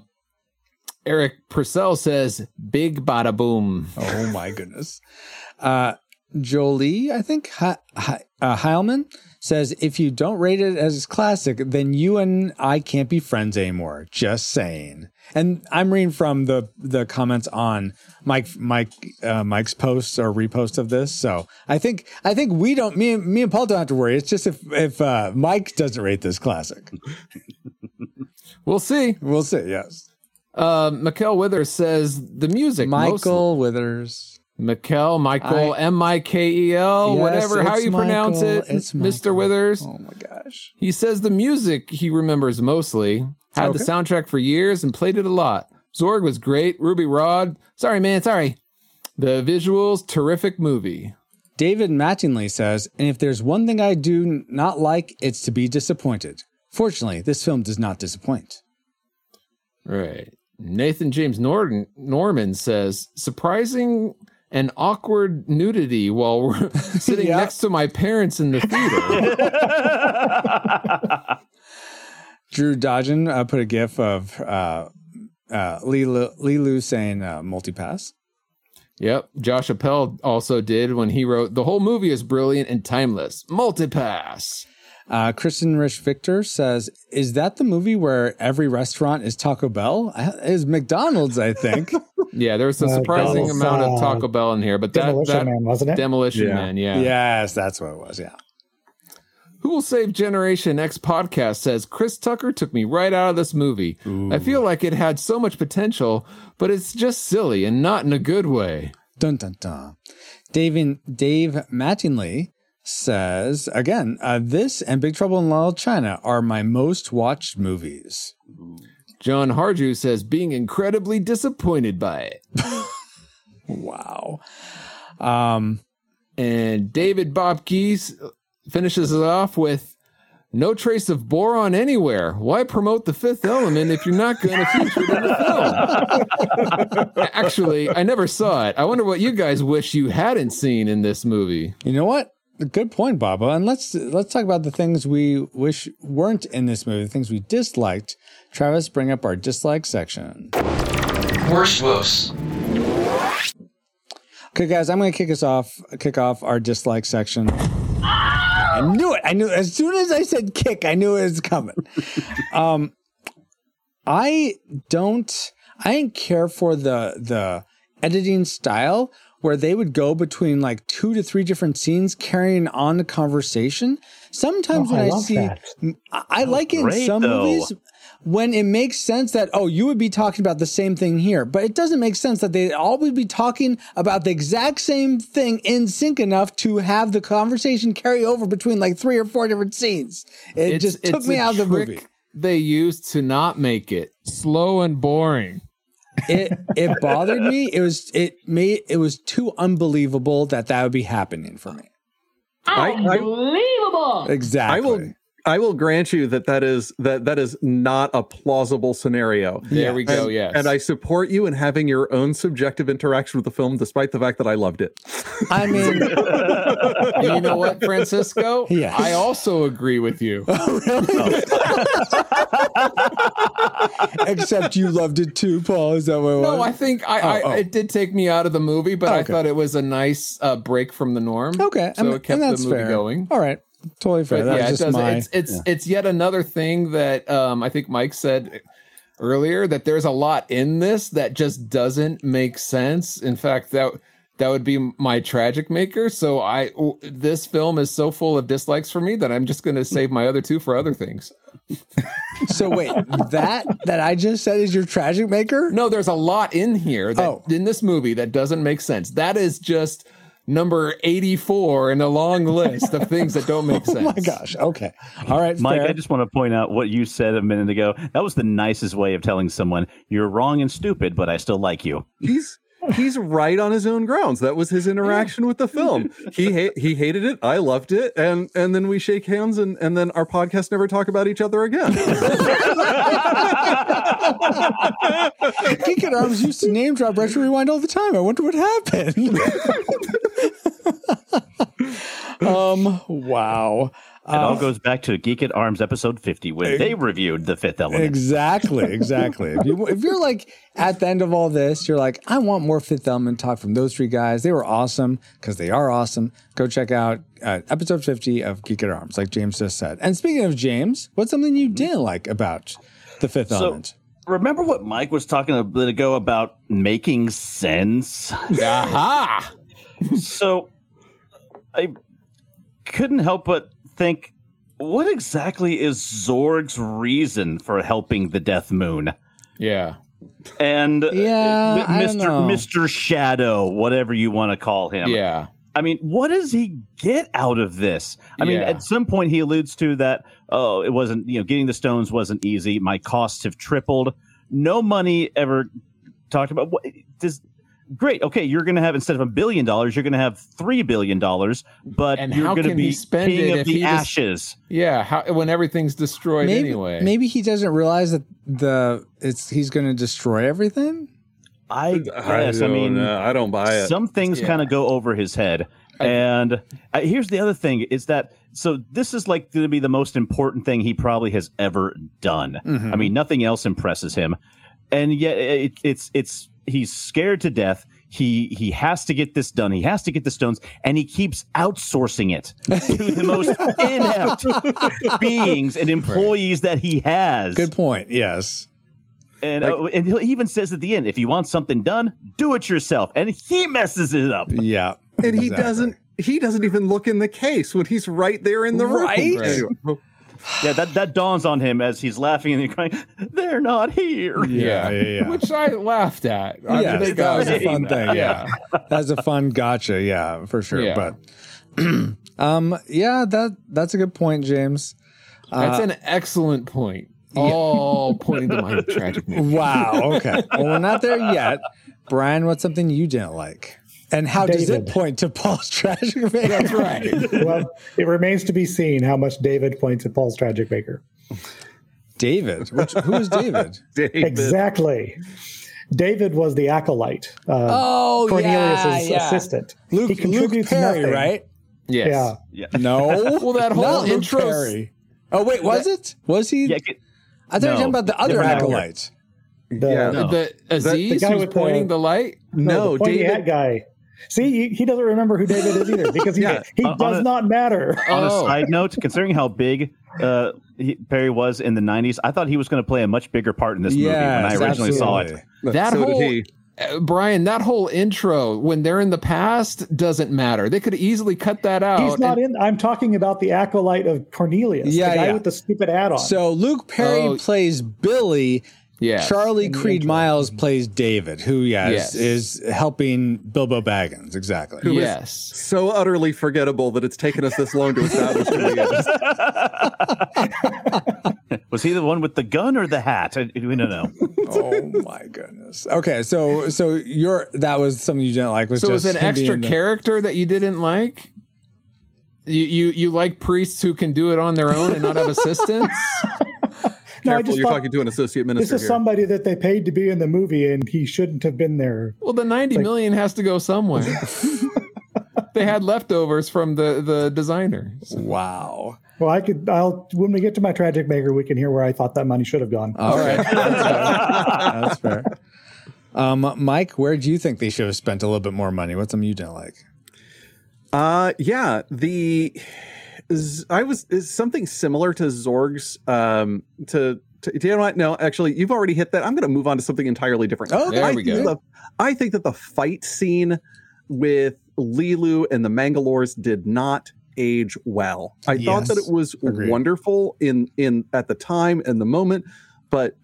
Eric Purcell says big bada boom. oh my goodness. Uh, Jolie, I think, Hi- Hi- uh, Heilman says, if you don't rate it as classic, then you and I can't be friends anymore. Just saying. And I'm reading from the the comments on Mike Mike uh, Mike's posts or repost of this. So I think I think we don't me and me and Paul don't have to worry. It's just if if uh, Mike doesn't rate this classic. We'll see. We'll see. Yes. Uh, Mikel Withers says the music. Michael Withers. Mikel, Michael, I- M I K E L, Yes, whatever how it's you pronounce it, it's Mr. Michael. Withers. Oh my gosh. He says the music he remembers mostly. Had the soundtrack for years and played it a lot. Zorg was great. Ruby Rhod. Sorry, man. Sorry. The visuals, terrific movie. David Mattingly says, and if there's one thing I do not like, it's to be disappointed. Fortunately, this film does not disappoint. Right. Nathan James Norton Norman says surprising and awkward nudity while we're sitting Yeah. next to my parents in the theater. Drew Dodgen uh, put a gif of uh, uh, Lilu, Lilu saying uh, multipass. yep. Josh Appel also did when he wrote the whole movie is brilliant and timeless. Multipass. Uh, Kristen Rich Victor says, "Is that the movie where every restaurant is Taco Bell? Uh, Is McDonald's? I think." Yeah, there's a Uh, surprising that amount of Taco Bell in here, but that, Demolition that Man, wasn't it? Demolition Yeah. Man, yeah. yes, that's what it was. Yeah. Who Will Save Generation X podcast says Chris Tucker took me right out of this movie. I feel like it had so much potential, but it's just silly and not in a good way. Dun dun dun. Dave, Dave Mattingly says again, uh, this and Big Trouble in Little China are my most watched movies. John Harju says being incredibly disappointed by it. Wow. Um, And David Bob Keys finishes it off with no trace of boron anywhere. Why promote the fifth element if you're not going to feature it in the film? Actually, I never saw it. I wonder what you guys wish you hadn't seen in this movie. you know what? Good point, Baba. And let's let's talk about the things we wish weren't in this movie, the things we disliked. Travis, bring up our dislike section. Worst woofs. Okay, guys, I'm going to kick us off. Kick off our dislike section. I knew it. I knew as soon as I said kick, I knew it was coming. um, I don't. I didn't care for the the editing style where they would go between like two to three different scenes carrying on the conversation. Sometimes Oh, when I I, see, that. I, I like it in some though. movies when it makes sense that oh you would be talking about the same thing here. But it doesn't make sense that they all would be talking about the exact same thing in sync enough to have the conversation carry over between like three or four different scenes. It just took me out of the trick movie They used to not make it. Slow and boring. it it bothered me. It was it made it was too unbelievable that that would be happening for me. I, I, Unbelievable! exactly. I will I will grant you that that is that that is not a plausible scenario. There we go. And, yes, and I support you in having your own subjective interaction with the film, despite the fact that I loved it. i mean you know what, Francisco? Yes. I also agree with you. except you loved it too paul is that what it was No, I think I, I Oh, oh. it did take me out of the movie, but I thought it was a nice uh, break from the norm. okay so and, it kept that's the movie fair going. all right totally fair yeah, it does. my It's it's it's yet another thing that um, I think Mike said earlier that there's a lot in this that just doesn't make sense. In fact, that that would be my tragic maker. So I this film is so full of dislikes for me that I'm just going to save my other two for other things. So wait, that that I just said is your tragic maker? No, there's a lot in here that Oh. in this movie that doesn't make sense. That is just number 84 in a long list of things that don't make sense. Oh my gosh. Okay. All right. Mike, fair. I just want to point out what you said a minute ago. That was the nicest way of telling someone you're wrong and stupid, but I still like you. He's he's right on his own grounds. That was his interaction with the film. He ha- he hated it. I loved it, and and then we shake hands, and and then our podcast never talk about each other again. Geek at Arms used to name drop Retro Rewind all the time. I wonder what happened. um. Wow. It all goes back to Geek at Arms episode 50 when they reviewed The Fifth Element. Exactly. Exactly. if you if you're like at the end of all this, you're like, I want more Fifth Element talk from those three guys. They were awesome because they are awesome. Go check out uh, episode 50 of Geek at Arms, like James just said. And speaking of James, what's something you didn't like about the Fifth So- Element? Remember what Mike was talking a bit ago about making sense? Aha! so I couldn't help but think what exactly is Zorg's reason for helping the Death Moon? Yeah. and uh, Yeah, Mr. Mr. Shadow, whatever you want to call him. Yeah. I mean, what does he get out of this? I mean, at some point he alludes to that, oh, it wasn't, you know, getting the stones wasn't easy. My costs have tripled. No money ever talked about what does great. Okay, you're going to have instead of a billion dollars, you're going to have 3 billion dollars, but And you're how going to can he be spend king it of if the he just- ashes. Yeah. How, when everything's destroyed maybe anyway. maybe he doesn't realize that the it's he's going to destroy everything. I guess. I, don't mean, know. I don't buy it. Some things Yeah. kind of go over his head. And uh, here's the other thing is that so this is like going to be the most important thing he probably has ever done. Mm-hmm. I mean, nothing else impresses him, and yet it, it's it's he's scared to death. He he has to get this done. He has to get the stones, and he keeps outsourcing it to the most inept beings and employees that he has. Good point. Yes. And, uh, and he even says at the end, if you want something done, do it yourself. And he messes it up. Yeah. and he Exactly. doesn't he doesn't even look in the case when he's right there in the room. Right? Anyway, Yeah, that, that dawns on him as he's laughing and he's crying, they're not here. Yeah, yeah, yeah. Which I laughed at. I yeah, think that was a fun Yeah. thing. Yeah, that's a fun gotcha. Yeah, for sure. Yeah. But, um, yeah, that that's a good point, James. That's Uh, an excellent point. All pointing to my tragic movie. Wow. Okay. well, we're not there yet. Brian, what's something you didn't like? And how does it point to Paul's tragic fate? That's right. well, it remains to be seen how much David points at Paul's tragic maker. David. Which, who is David? David. Exactly. David was the acolyte, uh, Oh, Cornelius's yeah, yeah. assistant. Luke, he Luke Perry, nothing. right? Yes. Yeah. No. Well, that whole Not Luke intro. Perry. Oh wait, was it? Was he? Yeah, get- I thought you were talking about the other different actor. acolyte. The, Yeah. No. The Aziz guy who's with the- pointing the light. no, No, the David. hat guy. See, he, he doesn't remember who David is either because he, Yeah. he On- on does a- not matter. On Oh. a side note, considering how big uh, he, Perry was in the 90s, I thought he was going to play a much bigger part in this movie when I Yes, originally saw it. That so whole uh, Brian, that whole intro when they're in the past doesn't matter. They could easily cut that out. He's not and- in. I'm talking about the acolyte of Cornelius, Yeah, the guy yeah. with the stupid hat on. So Luke Perry Oh. plays Billy. Yes. Charlie Creed intro. Miles plays David, who yes, Yes. is helping Bilbo Baggins. Exactly. Who is Yes. so utterly forgettable that it's taken us this long to establish who he is. Was he the one with the gun or the hat? I- We don't know. oh my goodness. Okay, so so your that was something you didn't like was So just was an him extra being the- character that you didn't like? You, you you like priests who can do it on their own and not have assistants? No, Careful, just you're thought talking to an associate minister. this is here. somebody that they paid to be in the movie, and he shouldn't have been there. Well, the ninety million has to go somewhere. they had leftovers from the the designers. Wow. Well, I could. I'll when we get to my tragic maker, we can hear where I thought that money should have gone. All right. That's fair. That's fair. Um, Mike, where do you think they should have spent a little bit more money? What's something you didn't like? Uh, yeah, the Z- I was is something similar to Zorg's. Um, to, to do you know what? No, actually, you've already hit that. I'm going to move on to something entirely different. Oh, there I we think go. the- I think that the fight scene with Lilu and the Mangalores did not age well. I thought that it was Agreed. wonderful in in at the time and the moment, but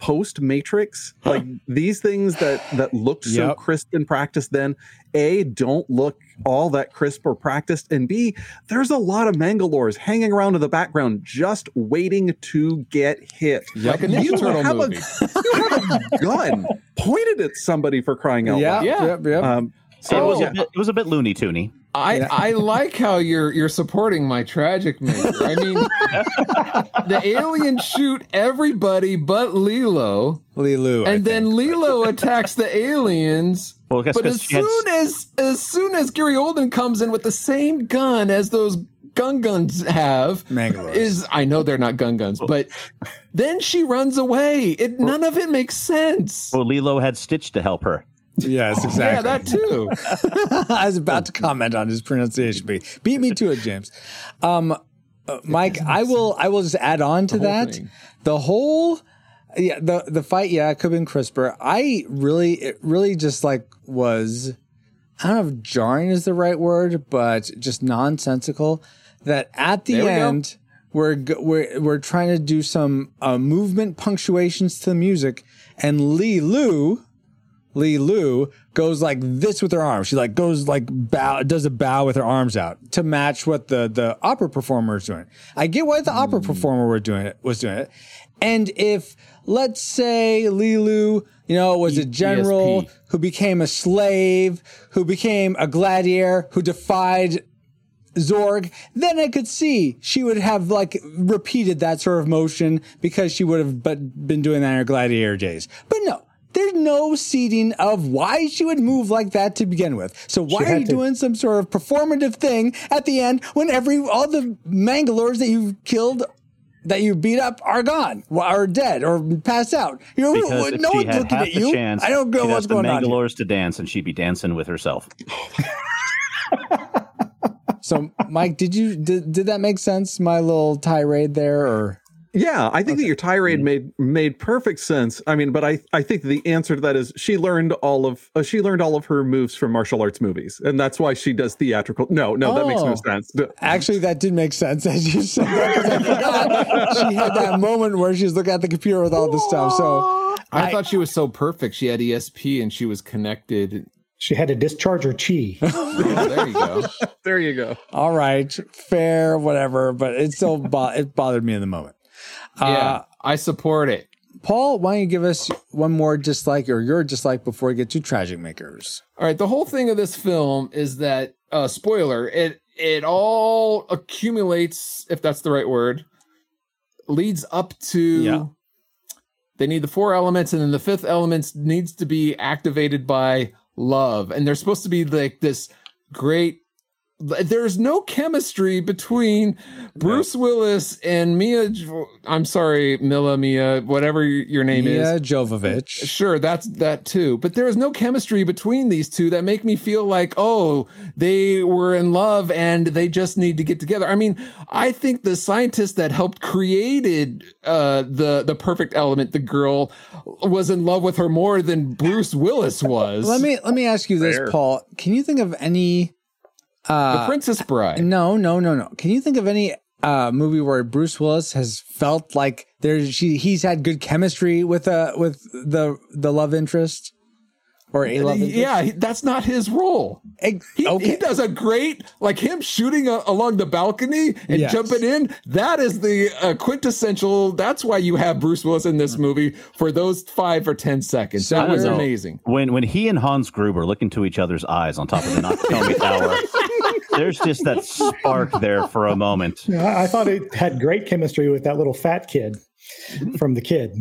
post Matrix, like these things that that looked so Yep. crisp in practice then, a don't look all that crisp or practiced, and b there's a lot of Mangalores hanging around in the background just waiting to get hit. Like a Ninja You Turtle have a- movie. you have a gun pointed at somebody for crying out Yeah. loud. Yeah. Yep. Yep. Um, it, was yeah. a oh. bit, it was a bit loony toony. I, I like how you're you're supporting my tragic maker. I mean, the aliens shoot everybody but Lilo, Lilu. I and then think. Lilo attacks the aliens. Well, I guess But 'cause as she had- soon as as soon as Gary Oldman comes in with the same gun as those gun guns have, Mangalores. is I know they're not gun guns, but then she runs away. It none of it makes sense. Well, Lilo had Stitch to help her. Yes, exactly. Yeah, that too. I was about to comment on his pronunciation. Beat, beat me to it, James. Um, uh, Mike, I will. I will just add on to The that. thing. The whole, yeah, the the fight. Yeah, it could have been crisper. I really, it really just like was. I don't know if jarring is the right word, but just nonsensical. That at the There we go. end, we're we're we're trying to do some uh, movement punctuations to the music, and Lee Lu, Lee Lu goes like this with her arms. She like goes like bow, does a bow with her arms out to match what the the opera performer is doing. I get why the opera hmm. performer were doing it was doing it, and if let's say Lee Lu, you know, was a general ESP. who became a slave, who became a gladiator, who defied Zorg, then I could see she would have like repeated that sort of motion because she would have but been doing that in her gladiator days. But no, there's no seeding of why she would move like that to begin with. So why are you to- doing some sort of performative thing at the end when every all the Mangalores that you've killed that you beat up are gone, are dead, or passed out. You know, Because no she one's had looking half at the you. chance, I don't know what's the going on. here. Mangalores to dance, and she'd be dancing with herself. So, Mike, did you did, did that make sense? My little tirade there, or Yeah, I think that your tirade made made perfect sense. I mean, but I I think the answer to that is she learned all of uh, she learned all of her moves from martial arts movies, and that's why she does theatrical. No, no, that makes no Oh. sense. Actually, that did make sense as you said that. 'cause I forgot she had that moment where she was looking at the computer with all this stuff. So, I, thought she was so perfect. She had ESP and she was connected. She had to discharge her chi. Yeah, there you go. There you go. all right, fair, whatever. But it still bo- it bothered me in the moment. Uh, yeah, I support it. Paul, why don't you give us one more dislike or your dislike before we get to tragic makers? All right, the whole thing of this film is that uh spoiler, it it all accumulates, if that's the right word, leads up to Yeah. they need the four elements, and then the fifth element needs to be activated by love. And they're supposed to be like this great there's no chemistry between Bruce Willis and Mia. Jo- I'm sorry, Mila Mia, whatever your name is. Mia Jovovich. Sure, that's that too. But there is no chemistry between these two that make me feel like, oh, they were in love and they just need to get together. I mean, I think the scientist that helped created uh, the the perfect element, the girl, was in love with her more than Bruce Willis was. Let me let me ask you this, Fair. Paul. Can you think of any? The Princess Bride. No, no, no, no. Can you think of any uh, movie where Bruce Willis has felt like there's she he's had good chemistry with uh with the the love interest or a love interest? Yeah, that's not his role. He, okay. he does a great, like him shooting a, along the balcony and Yes. jumping in. That is the uh, quintessential. That's why you have Bruce Willis in this movie for those five or ten seconds. So that was we're- amazing. When when he and Hans Gruber look into each other's eyes on top of the Nakatomi Tower, there's just that spark there for a moment. I, I thought it had great chemistry with that little fat kid from the kid.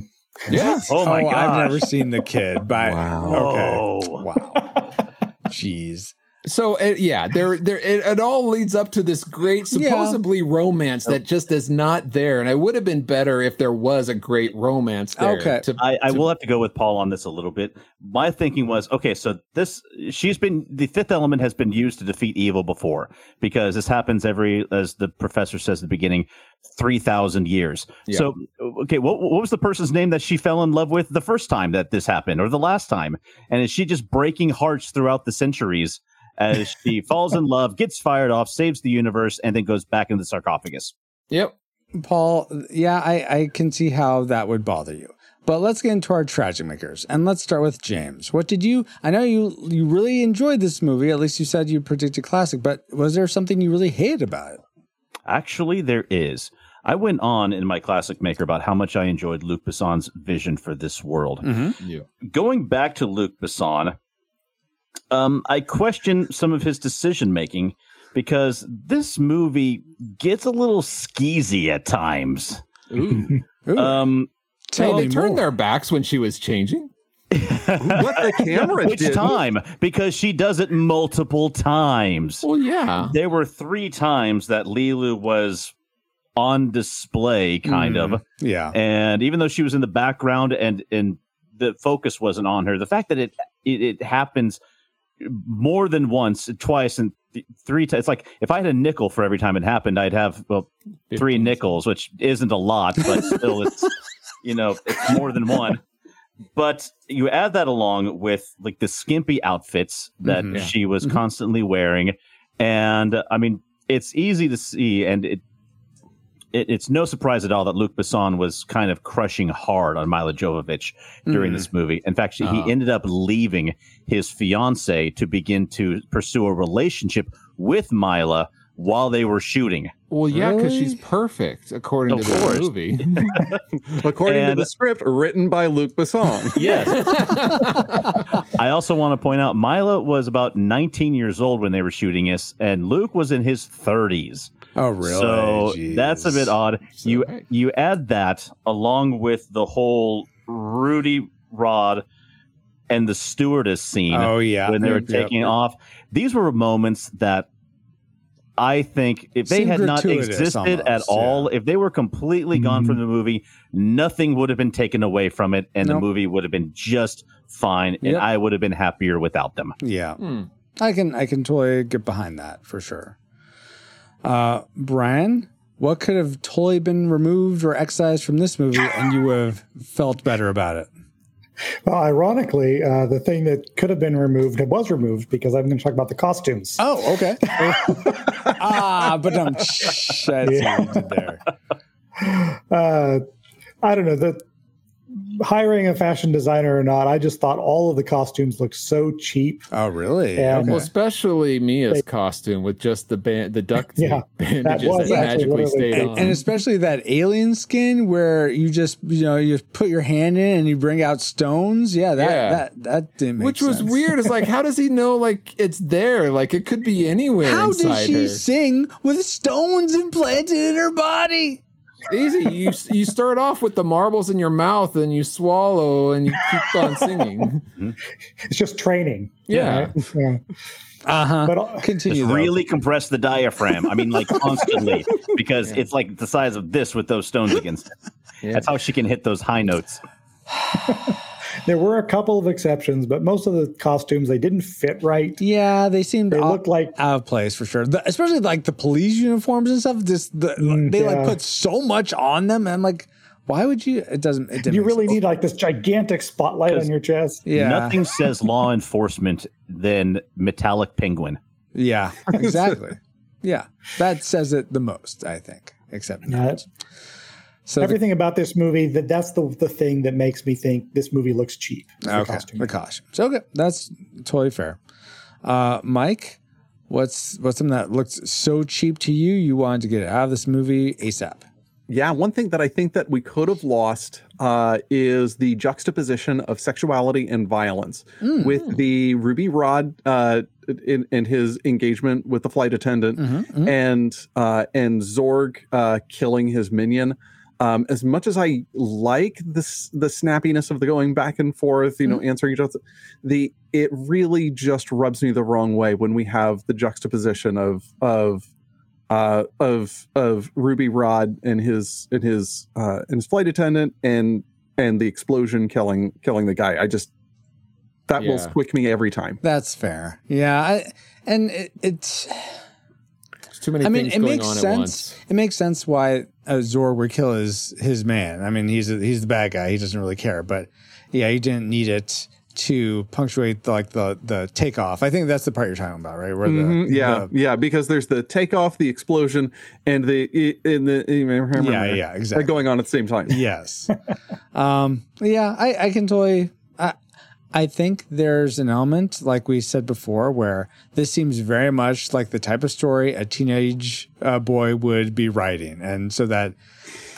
Yeah. Oh my oh, god! I've never seen the kid. But Wow. okay, Oh. wow, jeez. So uh, yeah, there, there, it, it all leads up to this great, Yeah. supposedly romance that just is not there. And it would have been better if there was a great romance there. Okay. to- I, I to- will have to go with Paul on this a little bit. My thinking was okay, so this she's been the fifth element has been used to defeat evil before because this happens every as the professor says at the beginning, three thousand years. Yeah. So okay, what what was the person's name that she fell in love with the first time that this happened or the last time? And is she just breaking hearts throughout the centuries as she falls in love, gets fired off, saves the universe, and then goes back into the sarcophagus? Yep. Paul, yeah, I, I can see how that would bother you. But let's get into our tragic makers, and let's start with James. What did you? I know you you really enjoyed this movie. At least you said you predicted classic. But was there something you really hated about it? Actually, there is. I went on in my classic maker about how much I enjoyed Luc Besson's vision for this world. Mm-hmm. Yeah. Going back to Luc Besson, um, I question some of his decision making because this movie gets a little skeezy at times. Ooh. Ooh, Um, tell Well, they me turned more. their backs when she was changing. What the camera which did. time? Because she does it multiple times. Well, yeah. There were three times that Lilu was on display, kind of. yeah. and even though she was in the background and and the focus wasn't on her the fact that it it, it happens more than once twice and th- three times it's like if i had a nickel for every time it happened i'd have well three nickels which isn't a lot but still it's you know it's more than one but you add that along with like the skimpy outfits that Mhm. Yeah. she was Mhm. constantly wearing and uh, i mean it's easy to see and it it, it's no surprise at all that Luc Besson was kind of crushing hard on Mila Jovovich during Mm. this movie. In fact, Oh. he ended up leaving his fiance to begin to pursue a relationship with Mila while they were shooting. Well, yeah, because Really? she's perfect according Of to the course. movie. According to the script written by Luc Besson. Yes. I also want to point out Mila was about 19 years old when they were shooting this, and Luc was in his 30s. Oh, really? So Jeez. that's a bit odd. So, you hey. you add that along with the whole Ruby Rhod and the stewardess scene Oh, yeah. when they were Yep. taking off. These were moments that I think if they Seemed had not gratuitous existed at almost, all, if they were completely gone Mhm. from the movie, nothing would have been taken away from it, and Nope. the movie would have been just fine, and I would have been happier without them. Yeah. Hmm. I can I can totally get behind that for sure. Uh, Brian, what could have totally been removed or excised from this movie, and you would have felt better about it? Well, ironically, uh, the thing that could have been removed it was removed because I'm going to talk about the costumes. Oh, okay. ah, but I'm what you there. Uh, I don't know the hiring a fashion designer or not. I just thought all of the costumes looked so cheap. Oh, really? Yeah. Okay. Well, especially Mia's costume with just the band, the duct tape Yeah, bandages was that, actually magically stayed and, on. and especially that alien skin where you just you know you just put your hand in and you bring out stones. Yeah, that Yeah. that that didn't make Which was weird. It's like, how does he know? Like, it's there. Like, it could be anywhere How inside did she her. sing with stones implanted in her body? Easy. You you start off with the marbles in your mouth, and you swallow, and you keep on singing. It's just training. Yeah. right? yeah. Uh huh. But uh, Continue. Just really compress the diaphragm. I mean, like constantly, because it's like the size of this with those stones against it. Yeah. That's how she can hit those high notes. there were a couple of exceptions, but most of the costumes they didn't fit right. Yeah, they seemed They out, looked like out of place for sure. The, especially like the police uniforms and stuff. Just the, Mm, they like put so much on them. And I'm like, why would you? It doesn't. It didn't you really sense. need like this gigantic spotlight on your chest. Yeah. Nothing says law enforcement than metallic penguin. Yeah. Exactly. yeah. That says it the most. I think. Except Yeah. So. the- Everything about this movie that that's the the thing that makes me think this movie looks cheap. is the costume. The costumes. Okay. That's totally fair. Uh, Mike, what's what's something that looked so cheap to you? You wanted to get it out of this movie asap. Yeah, one thing that I think that we could have lost uh, is the juxtaposition of sexuality and violence with the Ruby Rhod uh, in, in his engagement with the flight attendant and uh, and Zorg uh, killing his minion. Um, as much as I like this the snappiness of the going back and forth, you know, answering each other, the it really just rubs me the wrong way when we have the juxtaposition of of uh, of of Ruby Rhod and his and his uh, and his flight attendant and and the explosion killing killing the guy. I just that will Yeah. squick me every time. That's fair. Yeah. I, and it, it's. There's too many I mean, things it going makes sense. It makes sense why Zor would kill his his man. I mean, he's a, he's the bad guy. He doesn't really care. But yeah, he didn't need it to punctuate the, like the the takeoff. I think that's the part you're talking about, right? Where the Mhm, yeah, the- yeah, because there's the takeoff, the explosion, and the in the Yeah, yeah, exactly. going on at the same time. yes. um, yeah, I, I can totally. I, think there's an element, like we said before, where this seems very much like the type of story a teenage uh, boy would be writing, and so that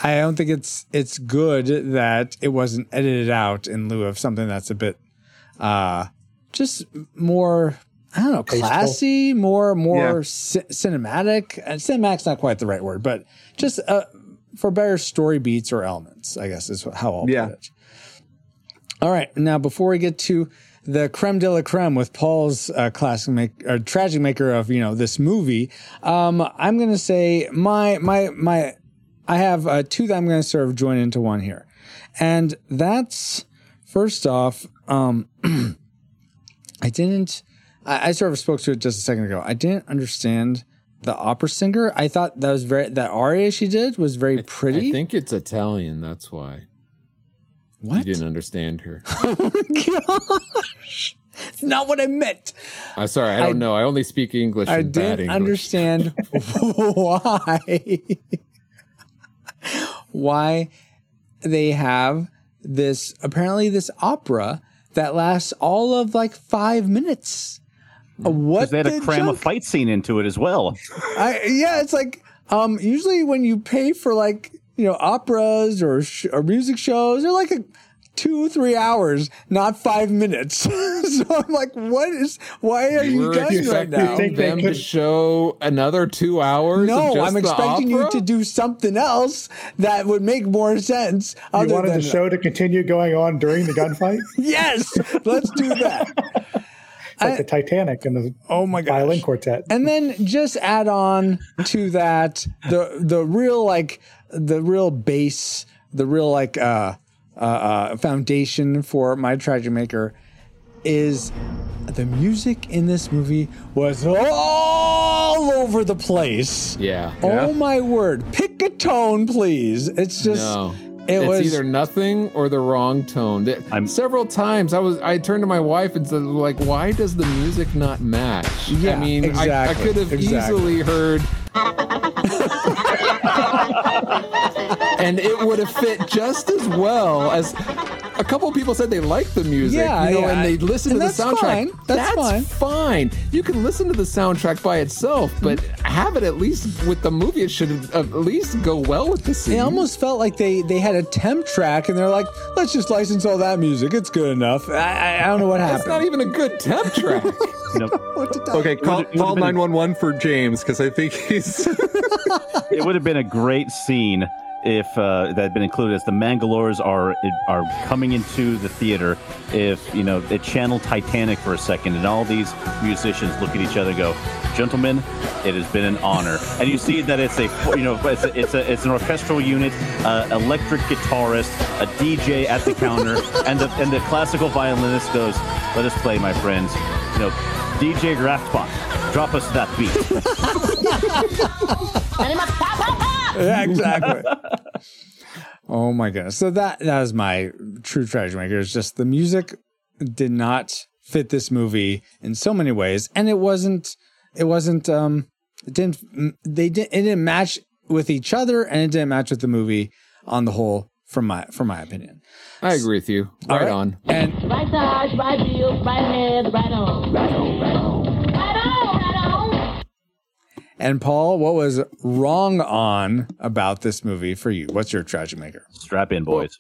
I don't think it's it's good that it wasn't edited out in lieu of something that's a bit, uh, just more. I don't know, Tasteful. classy, more more Yeah. ci- cinematic. And cinematic's not quite the right word, but just uh, for better story beats or elements, I guess is how I'll Yeah. put it. All right, now before we get to the creme de la creme with Paul's uh, classic make, or tragic maker of you know this movie, um, I'm gonna say my my my I have uh, two that I'm gonna sort of join into one here, and that's first off, um, I didn't. I, I sort of spoke to it just a second ago. I didn't understand the opera singer. I thought that was very that aria she did was very pretty. I think it's Italian. That's why what? you didn't understand her. oh Gosh, it's not what I meant. I'm sorry. I don't know. I only speak English. I didn't English. understand why. why they have this apparently this opera that lasts all of like five minutes. Uh, What Because they had to the cram a fight scene into it as well. I, yeah, it's like um, usually when you pay for like you know operas or sh- or music shows, they're like a two three hours, not five minutes. so I'm like, what is? Why are you We're guys right expecting now? think they them to show another two hours. of No, just I'm the expecting you to do something else that would make more sense. You wanted than the show to continue going on during the gunfight? Yes, let's do that. It's like the Titanic and the Oh my gosh. violin quartet. and then just add on to that the the real like the real base the real like uh uh, uh foundation for my tragic maker is the music in this movie was all over the place Yeah. oh my word pick a tone please it's just No. It it's was either nothing or the wrong tone. I'm- Several times I was I turned to my wife and said like, why does the music not match? Yeah, I mean, I, I could have exactly. easily heard. and it would have fit just as well as a couple of people said they liked the music, Yeah, you know, yeah. and they listened And to the that's soundtrack. fine. That's fine. fine. You can listen to the soundtrack by itself, but mm-hmm. have it at least with the movie. It should at least go well with the scene. It almost felt like they they had a temp track and they're like, let's just license all that music. It's good enough. I, I, I don't know what happened. It's not even a good temp track. You know, what did I- Okay, call, would've- it would've call been- 911 for James because I think he's. it would have been a great scene if uh, that had been included as the Mangalores are are coming into the theater. If you know it channeled Titanic for a second, and all these musicians look at each other, and go, "Gentlemen, it has been an honor." And you see that it's a you know it's a, it's, a, it's an orchestral unit, uh, electric guitarist, a DJ at the counter, and the and the classical violinist goes, "Let us play, my friends." You know, DJ Graftbot, drop us that beat. yeah, exactly. oh my goodness. So that that was my true treasure maker. It's just the music did not fit this movie in so many ways, and it wasn't. It wasn't. Um, it didn't. They didn't. It didn't match with each other, and it didn't match with the movie on the whole. From my from my opinion. I agree with you. All Right, on. And Right side, right heel, right hand, right on. Right on, right on. And Paul, what was wrong on about this movie for you? What's your tragic maker? Strap in, boys.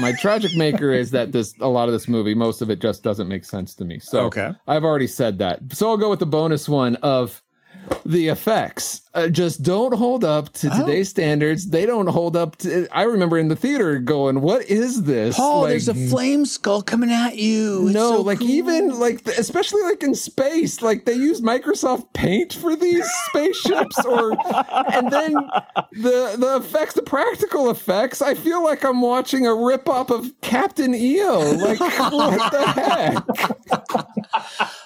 My tragic maker is that this a lot of this movie, most of it just doesn't make sense to me. So Okay. I've already said that. So I'll go with the bonus one of the effects. Uh, just don't hold up to today's standards. They don't hold up to. I remember in the theater going, "What is this?" Paul, Like, there's a flame skull coming at you. It's no, so like cool. even like especially like in space, like they use Microsoft Paint for these spaceships, or and then the the effects, the practical effects. I feel like I'm watching a rip off of Captain EO. Like what the heck?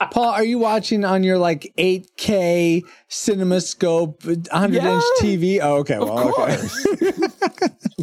Paul, are you watching on your like 8K CinemaScope 100 inch TV? Oh, okay. Of Well, okay.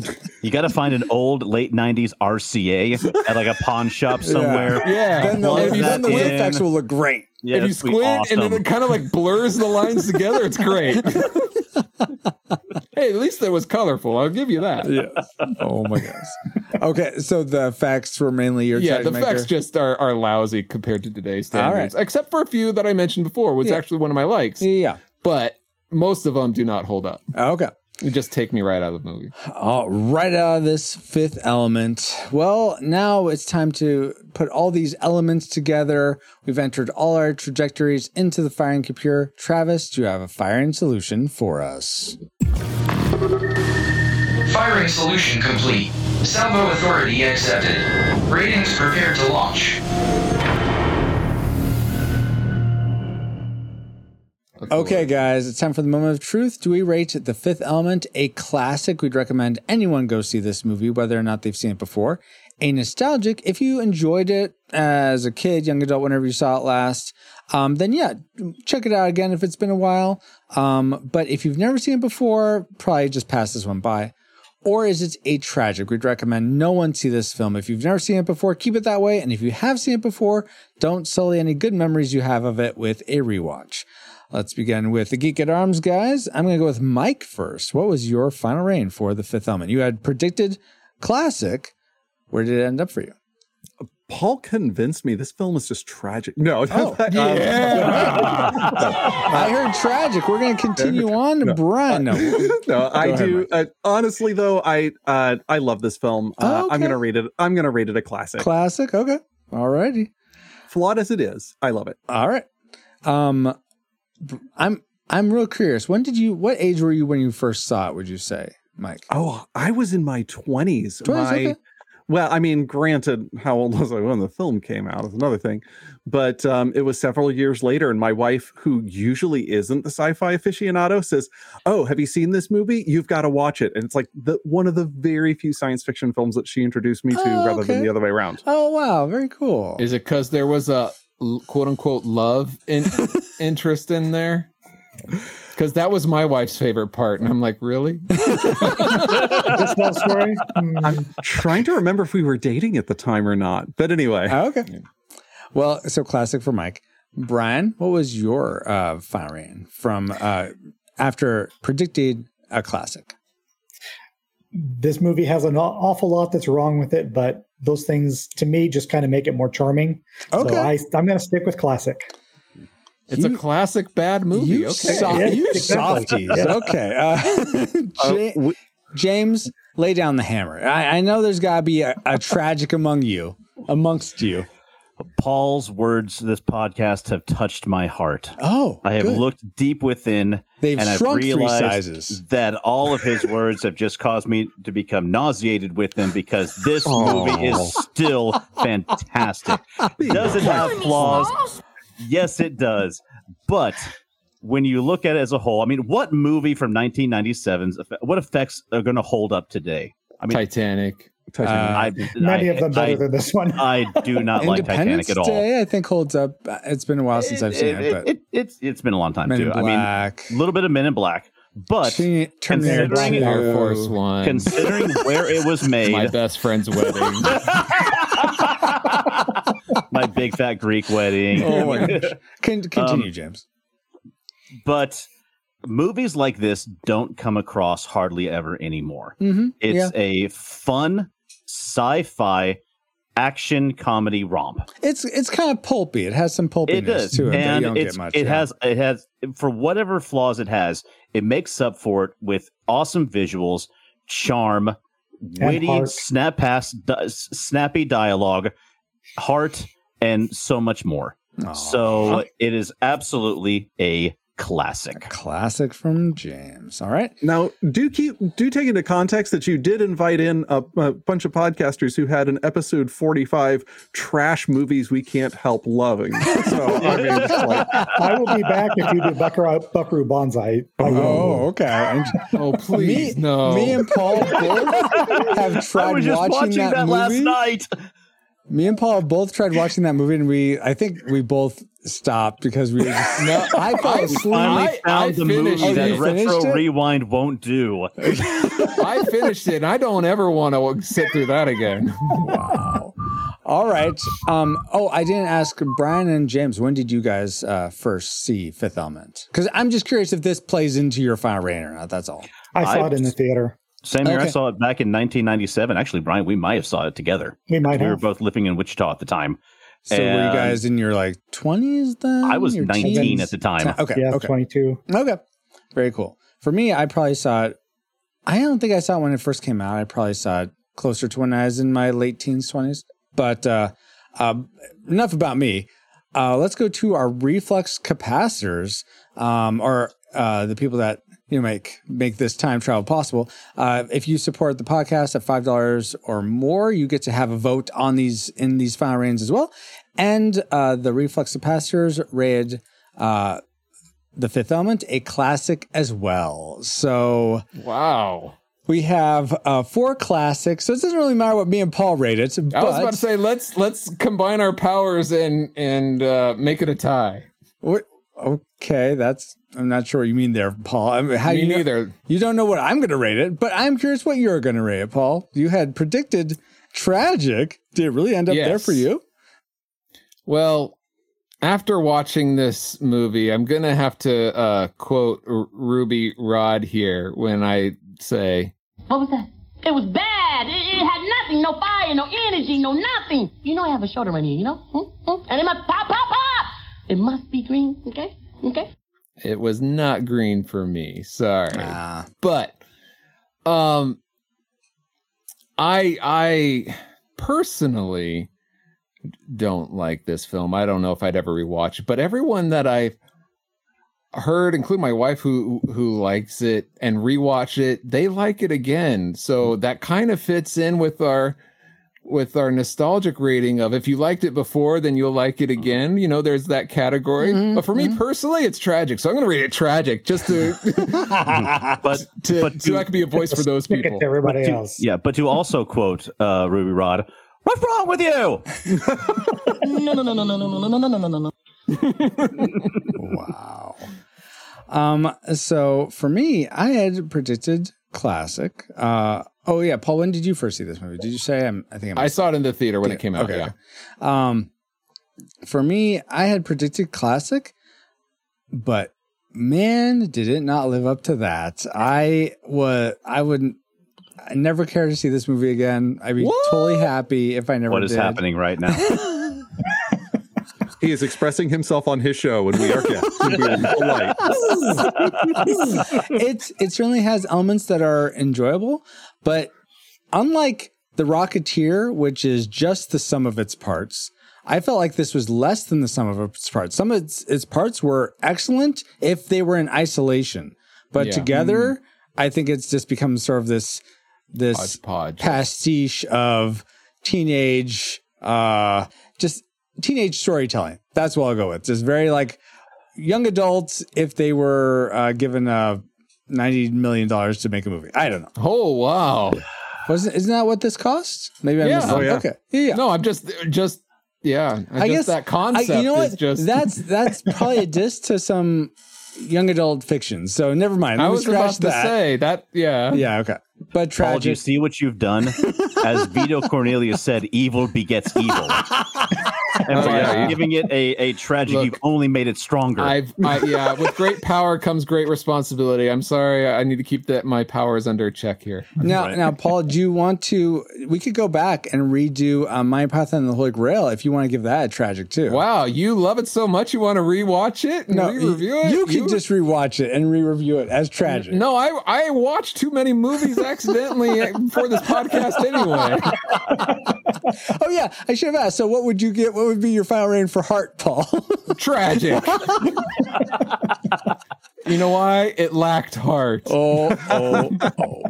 You got to find an old late '90s RCA at like a pawn shop somewhere. Yeah. Then the, Plug if you, then the that effects will look great. Yeah, if you it's be squint and then it kind of like blurs the lines together, it's great. hey, at least it was colorful. I'll give you that. Yes. Oh my gosh. Okay, so the facts were mainly your yeah, the maker? effects just are, are lousy compared to today's All right. standards, except for a few that I mentioned before, was Yeah. actually one of my likes. Yeah. But most of them do not hold up. Okay. They just take me right out of the movie. All right out of this fifth element. Well, now it's time to put all these elements together. We've entered all our trajectories into the firing computer. Travis, do you have a firing solution for us? Firing solution complete. Salvo authority accepted. Ratings prepared to launch. Okay, guys, it's time for the moment of truth. Do we rate The Fifth Element a classic? We'd recommend anyone go see this movie, whether or not they've seen it before. A nostalgic, if you enjoyed it as a kid, young adult, whenever you saw it last, um, then yeah, check it out again if it's been a while. Um, but if you've never seen it before, probably just pass this one by. Or is it a tragic? We'd recommend no one see this film. If you've never seen it before, keep it that way. And if you have seen it before, don't sully any good memories you have of it with a rewatch. Let's begin with the Geek at Arms guys. I'm going to go with Mike first. What was your final reign for The Fifth Element? You had predicted classic. Where did it end up for you? Paul convinced me this film is just tragic. No, Oh, um, I heard tragic. We're going to continue on to Brian. No, no, I do. Uh, honestly, though, I uh, I love this film. Uh, Oh, I'm gonna rate it. I'm gonna rate it a classic. classic. Okay. All righty. Flawed as it is, I love it. All right. Um, I'm I'm real curious. When did you? What age were you when you first saw it? Would you say, Mike? Oh, I was in my 20s. 20s, my, okay. Well, I mean, granted, how old was I when the film came out is another thing. But um, it was several years later, and my wife, who usually isn't the sci-fi aficionado, says, "Oh, have you seen this movie? You've got to watch it." And it's like the one of the very few science fiction films that she introduced me to, Oh, rather than the other way around. Oh wow, very cool. Is it because there was a l- quote unquote love in- interest in there? Because that was my wife's favorite part, and I'm like, really? This love story. I'm trying to remember if we were dating at the time or not. But anyway, Oh, okay. Well, so classic for Mike. Brian, what was your uh, final from uh, after predicted a classic? This movie has an awful lot that's wrong with it, but those things to me just kind of make it more charming. Okay. So I, I'm going to stick with classic. It's You- a classic bad movie. You, okay. so- Yeah, you exactly. softies. Yeah. Okay. Uh, Uh, Ja- we- James, lay down the hammer. I, I know there's got to be a, a tragic among you, amongst you. Paul's words to this podcast have touched my heart. Oh, I have good. looked deep within They've and I've shrunk three realized sizes. that all of his words have just caused me to become nauseated with them because this Oh. movie is still fantastic. Does it have flaws? Yes, it does. But when you look at it as a whole, I mean, what movie from 1997's what effects are going to hold up today? I mean, Titanic. Titanic. Uh, I, Many I, of them better I, than this one. I do not like Independence Titanic at all. Day, I think holds up. It's been a while since I've seen it, but it- it's it's been a long time Men too. in I mean, Black, a little bit of Men in Black, but Terminator considering 2. Air Force One. considering where it was made, my best friend's wedding. my big fat Greek wedding. Oh my gosh. Con- continue, Um, James. but movies like this don't come across hardly ever anymore. Mm-hmm. It's yeah. a fun sci-fi action comedy romp. It's it's kind of pulpy. It has some pulpiness It to it. and it's, get much. it yeah. has it has for whatever flaws it has, it makes up for it with awesome visuals, charm, witty, heart. snap past, di- snappy dialogue, heart, and so much more. Aw. So it is absolutely a classic. classic from James. All right. Now, do keep do take into context that you did invite in a, a bunch of podcasters who had an episode forty five trash movies we can't help loving. So I mean, it's like, I will be back if you do Buckaroo, Buckaroo Banzai. I will. Oh, okay. And oh please, me, no. me and Paul both have I tried was just watching, watching that, that, movie. last night. Me and Paul have both tried watching that movie, and we I think we both stopped because we were just. No, I fell I asleep. Finally I- found I the movie it. that You finished retro it? rewind won't do. I finished it, and I don't ever want to sit through that again. Wow. All right. Um. Oh, I didn't ask Brian and James. When did you guys uh, first see Fifth Element? Because I'm just curious if this plays into your final rating or not. That's all. I saw I- it in the theater. Same year, I saw it back in 1997. Actually, Brian, we might have saw it together. We might We were both living in Wichita at the time. So were you guys in your like 20s then? I was Your 19 teens? at the time. Okay. yeah, okay. 22. Okay. Very cool. For me, I probably saw it. I don't think I saw it when it first came out. I probably saw it closer to when I was in my late teens, 20s. But uh, uh, enough about me. Uh, let's go to our reflex capacitors, um, or uh, the people that you know, make make this time travel possible. Uh, if you support the podcast at five dollars or more, you get to have a vote on these in these final reigns as well. And uh, the reflex capacitors rated uh, the Fifth Element a classic as well. So Wow. we have uh, four classics. So it doesn't really matter what me and Paul rate it. I was about to say let's let's combine our powers and and uh, make it a tie. What- okay, that's I'm not sure what you mean there, Paul. I mean, how Me you know- neither. you don't know what I'm going to rate it, but I'm curious what you're going to rate it, Paul. You had predicted tragic. Did it really end up there for you? Well, After watching this movie, I'm gonna have to uh, quote R- Ruby Rhod here when I say, What was that? It was bad. It, it had nothing, no fire, no energy, no nothing. You know I have a shoulder right here, you know? Hmm? Hmm? And it must pop, pop, pop. It must be green, okay? Okay? "It was not green for me." Sorry. Ah. but um i i personally don't like this film i don't know if i'd ever rewatch it but everyone that i've heard including my wife who who likes it and rewatch it they like it again so that kind of fits in with our with our nostalgic rating of if you liked it before then you'll like it again you know there's that category but for me personally it's tragic so i'm going to rate it tragic just to but to, but so I could be a voice for those people. to everybody to- else. yeah, but to also quote uh, Ruby Rhod, what's wrong with you? No, no, no, no, no, no, no, no, no, no, no, no. wow. Um, so for me, I had predicted classic. Uh, oh yeah, Paul, when did you first see this movie? Did you say I'm, I think I'm I saw it in the theater when it came out. Okay. Yeah. Um, for me, I had predicted classic, but man, did it not live up to that. I was, I wouldn't, I never care to see this movie again. I'd be totally happy if I never What is did. happening right now? He is expressing himself on his show, and we are guests. and we are polite. it's it certainly has elements that are enjoyable, but unlike the Rocketeer, which is just the sum of its parts, I felt like this was less than the sum of its parts. Some of its, its parts were excellent if they were in isolation, but Yeah. together, I think it's just become sort of this this Hodgepodge. pastiche of teenage, uh, just teenage storytelling. That's what I'll go with. Just very like young adults if they were uh, given uh, ninety million dollars to make a movie. I don't know. Oh wow. Wasn't isn't that what this costs? Maybe I Yeah. missed it. Oh, yeah. Okay. Yeah. yeah. No, I'm just just yeah. I just guess that concept I, you know is what? just That's that's probably a diss to some young adult fiction. So never mind. I Let me was about scratch to that. say that yeah. Yeah. Okay. But Paul, do you see what you've done? As Vito Cornelius said, evil begets evil. And Oh, by yeah. giving it a, a tragic, Look, you've only made it stronger. I've I, yeah, with great power comes great responsibility. I'm sorry, I need to keep that my powers under check here. Now, now, Paul, do you want to? We could go back and redo uh, Monty Python and the Holy Grail if you want to give that a tragic too. Wow, you love it so much you want to rewatch it and No, re-review it? you can just rewatch it and re-review it as tragic. No, I I watched too many movies accidentally for this podcast anyway. Oh yeah, I should have asked. So, what would you get? What would be your final rating for Heart, Paul? Tragic. you know why? It lacked heart. oh, oh, oh.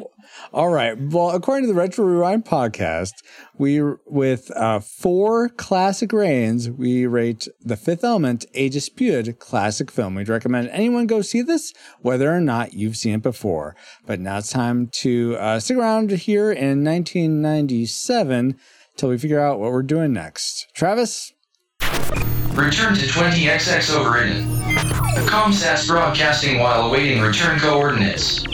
All right. Well, according to the Retro Rewind podcast, we with uh, four classic reigns, we rate The Fifth Element a disputed classic film. We'd recommend anyone go see this, whether or not you've seen it before. But now it's time to uh, stick around here in 1997 till we figure out what we're doing next. Travis. Return to 20XX overridden. Comsats broadcasting while awaiting return coordinates.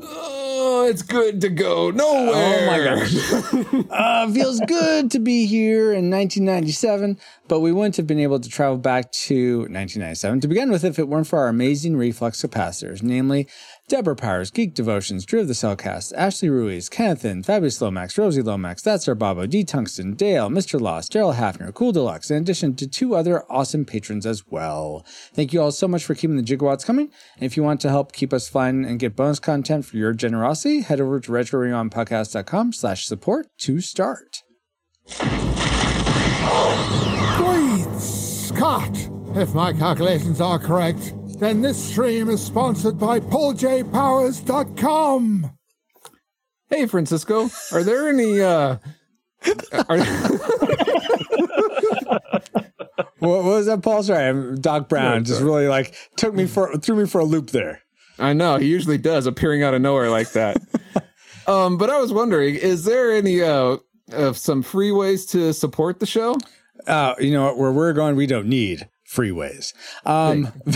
Oh, it's good to go nowhere. Oh my gosh. uh, feels good to be here in 1997, but we wouldn't have been able to travel back to 1997 to begin with if it weren't for our amazing reflex capacitors, namely Deborah Powers, Geek Devotions, Drew of the Cellcast, Ashley Ruiz, Kennethan, Fabulous Lomax, Rosie Lomax, That's Our Babo, D Tungsten, Dale, Mr. Lost, Daryl Hafner, Cool Deluxe, in addition to two other awesome patrons as well. Thank you all so much for keeping the gigawatts coming. And if you want to help keep us flying and get bonus content for your generosity, head over to retrorewindpodcast.com slash support to start. Great Scott! If my calculations are correct, then this stream is sponsored by PaulJPowers.com. Hey, Francisco, are there any uh are, What, what was that, Paul? Sorry, I'm Doc Brown. just really like took me for threw me for a loop there. I know he usually does appearing out of nowhere like that. um, but I was wondering, is there any uh, uh some free ways to support the show? Uh, you know? Where we're going, we don't need freeways. Um,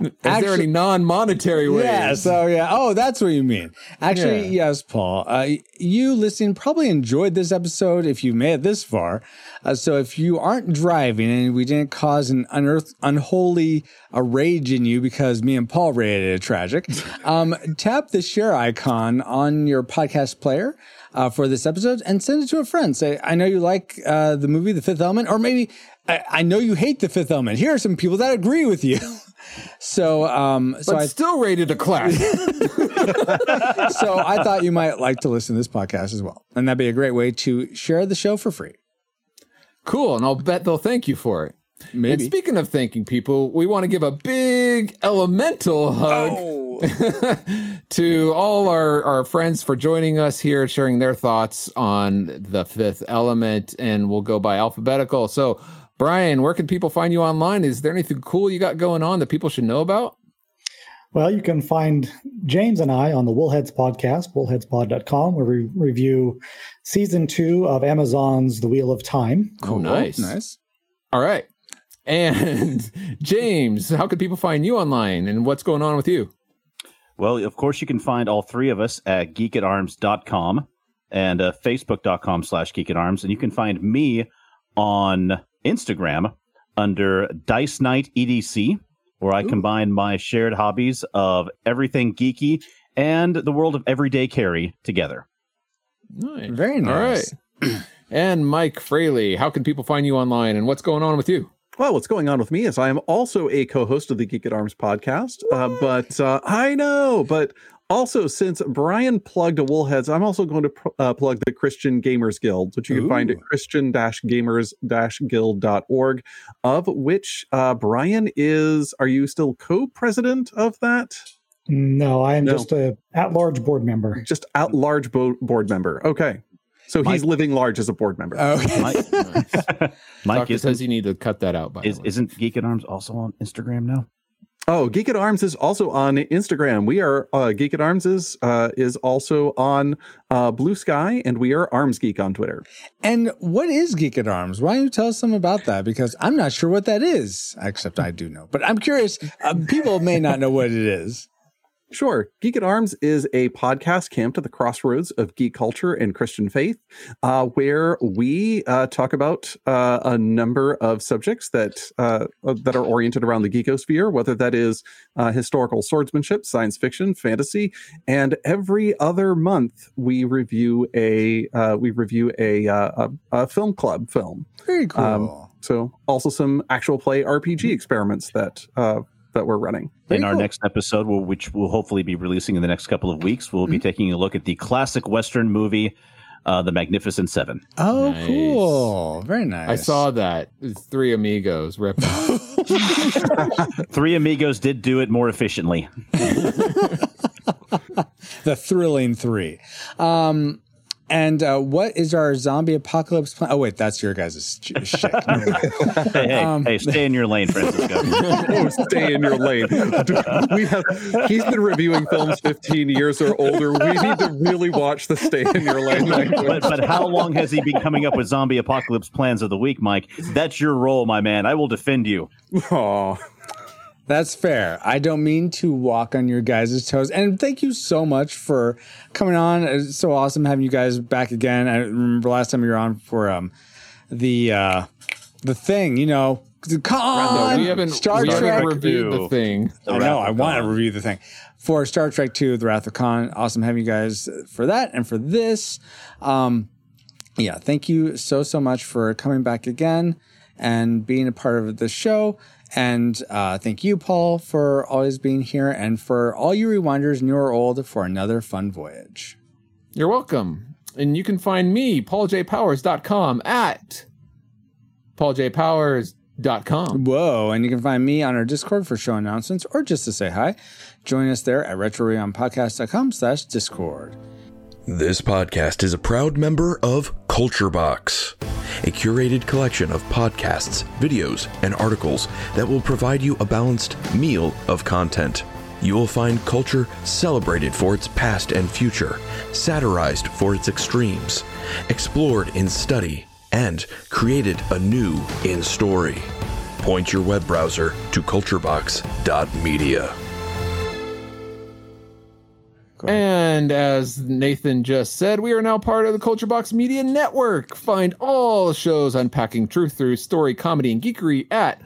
Is there any non-monetary ways? Yeah. So yeah. Oh, that's what you mean. Actually, Yeah. yes, Paul. Uh, you listening probably enjoyed this episode if you made it this far. Uh, so if you aren't driving and we didn't cause an unearth unholy uh, rage in you because me and Paul rated it tragic, um, tap the share icon on your podcast player. Uh, for this episode and send it to a friend. Say, I know you like uh, the movie The Fifth Element, or maybe I, I know you hate The Fifth Element. Here are some people that agree with you. so, um, so but I still rated a class. so I thought you might like to listen to this podcast as well. And that'd be a great way to share the show for free. Cool, and I'll bet they'll thank you for it. Maybe. And speaking of thanking people, we want to give a big elemental hug to all our, our friends for joining us here, sharing their thoughts on the fifth element, and we'll go by alphabetical. So, Brian, where can people find you online? Is there anything cool you got going on that people should know about? Well, you can find James and I on the Woolheads podcast, woolheadspod.com, where we review season two of Amazon's The Wheel of Time. Oh, nice. Nice. All right. And James, how can people find you online and what's going on with you? Well, of course, you can find all three of us at geekatarms.com and uh, facebook.com slash geekatarms. And you can find me on Instagram under Dice Night EDC, where I combine my shared hobbies of everything geeky and the world of everyday carry together. Nice. Very nice. All right. and Mike Fraley, how can people find you online and what's going on with you? Well, what's going on with me is I am also a co-host of the Geek at Arms podcast. Uh, but uh, I know, but also since Brian plugged a Woolheads, I'm also going to pr- uh, plug the Christian Gamers Guild, which you can find at christian-gamers-guild.org, of which uh, Brian is. Are you still co-president of that? No, I am No. just a at-large board member. Just at large bo- board member. Okay. So he's living large as a board member. Okay. Mike, Mike isn't, says you need to cut that out. By is, the way. isn't Geek at Arms also on Instagram now? Oh, Geek at Arms is also on Instagram. We are uh, Geek at Arms is uh, is also on uh, Blue Sky, and we are Arms Geek on Twitter. And what is Geek at Arms? Why don't you tell us some about that? Because I'm not sure what that is, except I do know. But I'm curious. Uh, people may not know what it is. Sure. Geek at Arms is a podcast camped at the crossroads of geek culture and Christian faith, uh, where we uh, talk about uh, a number of subjects that uh, that are oriented around the geekosphere, whether that is uh, historical swordsmanship, science fiction, fantasy, and every other month we review a uh, we review a, uh, a, a film club film. Very cool. Um, so also some actual play RPG experiments that uh, that we're running. in our next episode, which we'll hopefully be releasing in the next couple of weeks, we'll be taking a look at the classic Western movie, uh, The Magnificent Seven. oh, Nice. cool. Very nice. I saw that. It's three amigos ripped off. Three Amigos did do it more efficiently. the thrilling three. Um, and uh, what is our zombie apocalypse plan? Oh, wait, that's your guys' sh- shit. Hey, hey, Um, hey, stay in your lane, Francisco. oh, stay in your lane. We have. He's been reviewing films 15 years or older. We need to really watch the stay in your lane language. but, but how long has he been coming up with zombie apocalypse plans of the week, Mike? That's your role, my man. I will defend you. Aw. That's fair. I don't mean to walk on your guys' toes. And thank you so much for coming on. It's so awesome having you guys back again. I remember last time you were on for um the uh the thing, you know. Come on, we haven't, Star we haven't Trek. reviewed the thing. I know. I want to review the thing for Star Trek Two: The Wrath of Khan. Awesome having you guys for that and for this. Um, yeah, thank you so so much for coming back again and being a part of the show. And uh, thank you, Paul, for always being here, and for all you rewinders, new or old, for another fun voyage. You're welcome. And you can find me, pauljpowers.com, at pauljpowers.com. Whoa! And you can find me on our Discord for show announcements or just to say hi. Join us there at retrorewindpodcast.com slash Discord. This podcast is a proud member of Culture Box, a curated collection of podcasts, videos, and articles that will provide you a balanced meal of content. You will find culture celebrated for its past and future, satirized for its extremes, explored in study, and created anew in story. point your web browser to culturebox.media. And as Nathan just said, we are now part of the Culture Box Media Network. Find all shows unpacking truth through story, comedy, and geekery at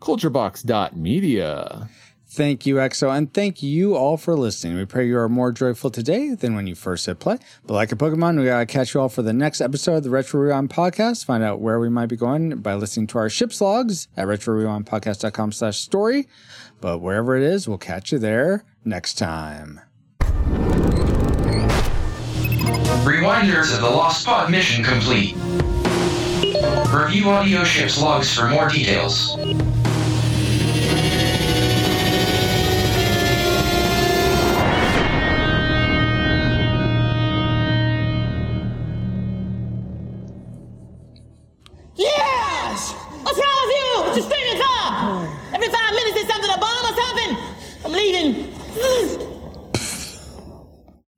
culturebox.media. Thank you, EXO, and thank you all for listening. We pray you are more joyful today than when you first hit play. But like a Pokemon, we gotta catch you all for the next episode of the Retro Rewind podcast. Find out where we might be going by listening to our ship's logs at retrorewindpodcast.com slash story. But wherever it is, we'll catch you there next time. Rewinders of the Lost Pod mission complete. Review audio ship's logs for more details.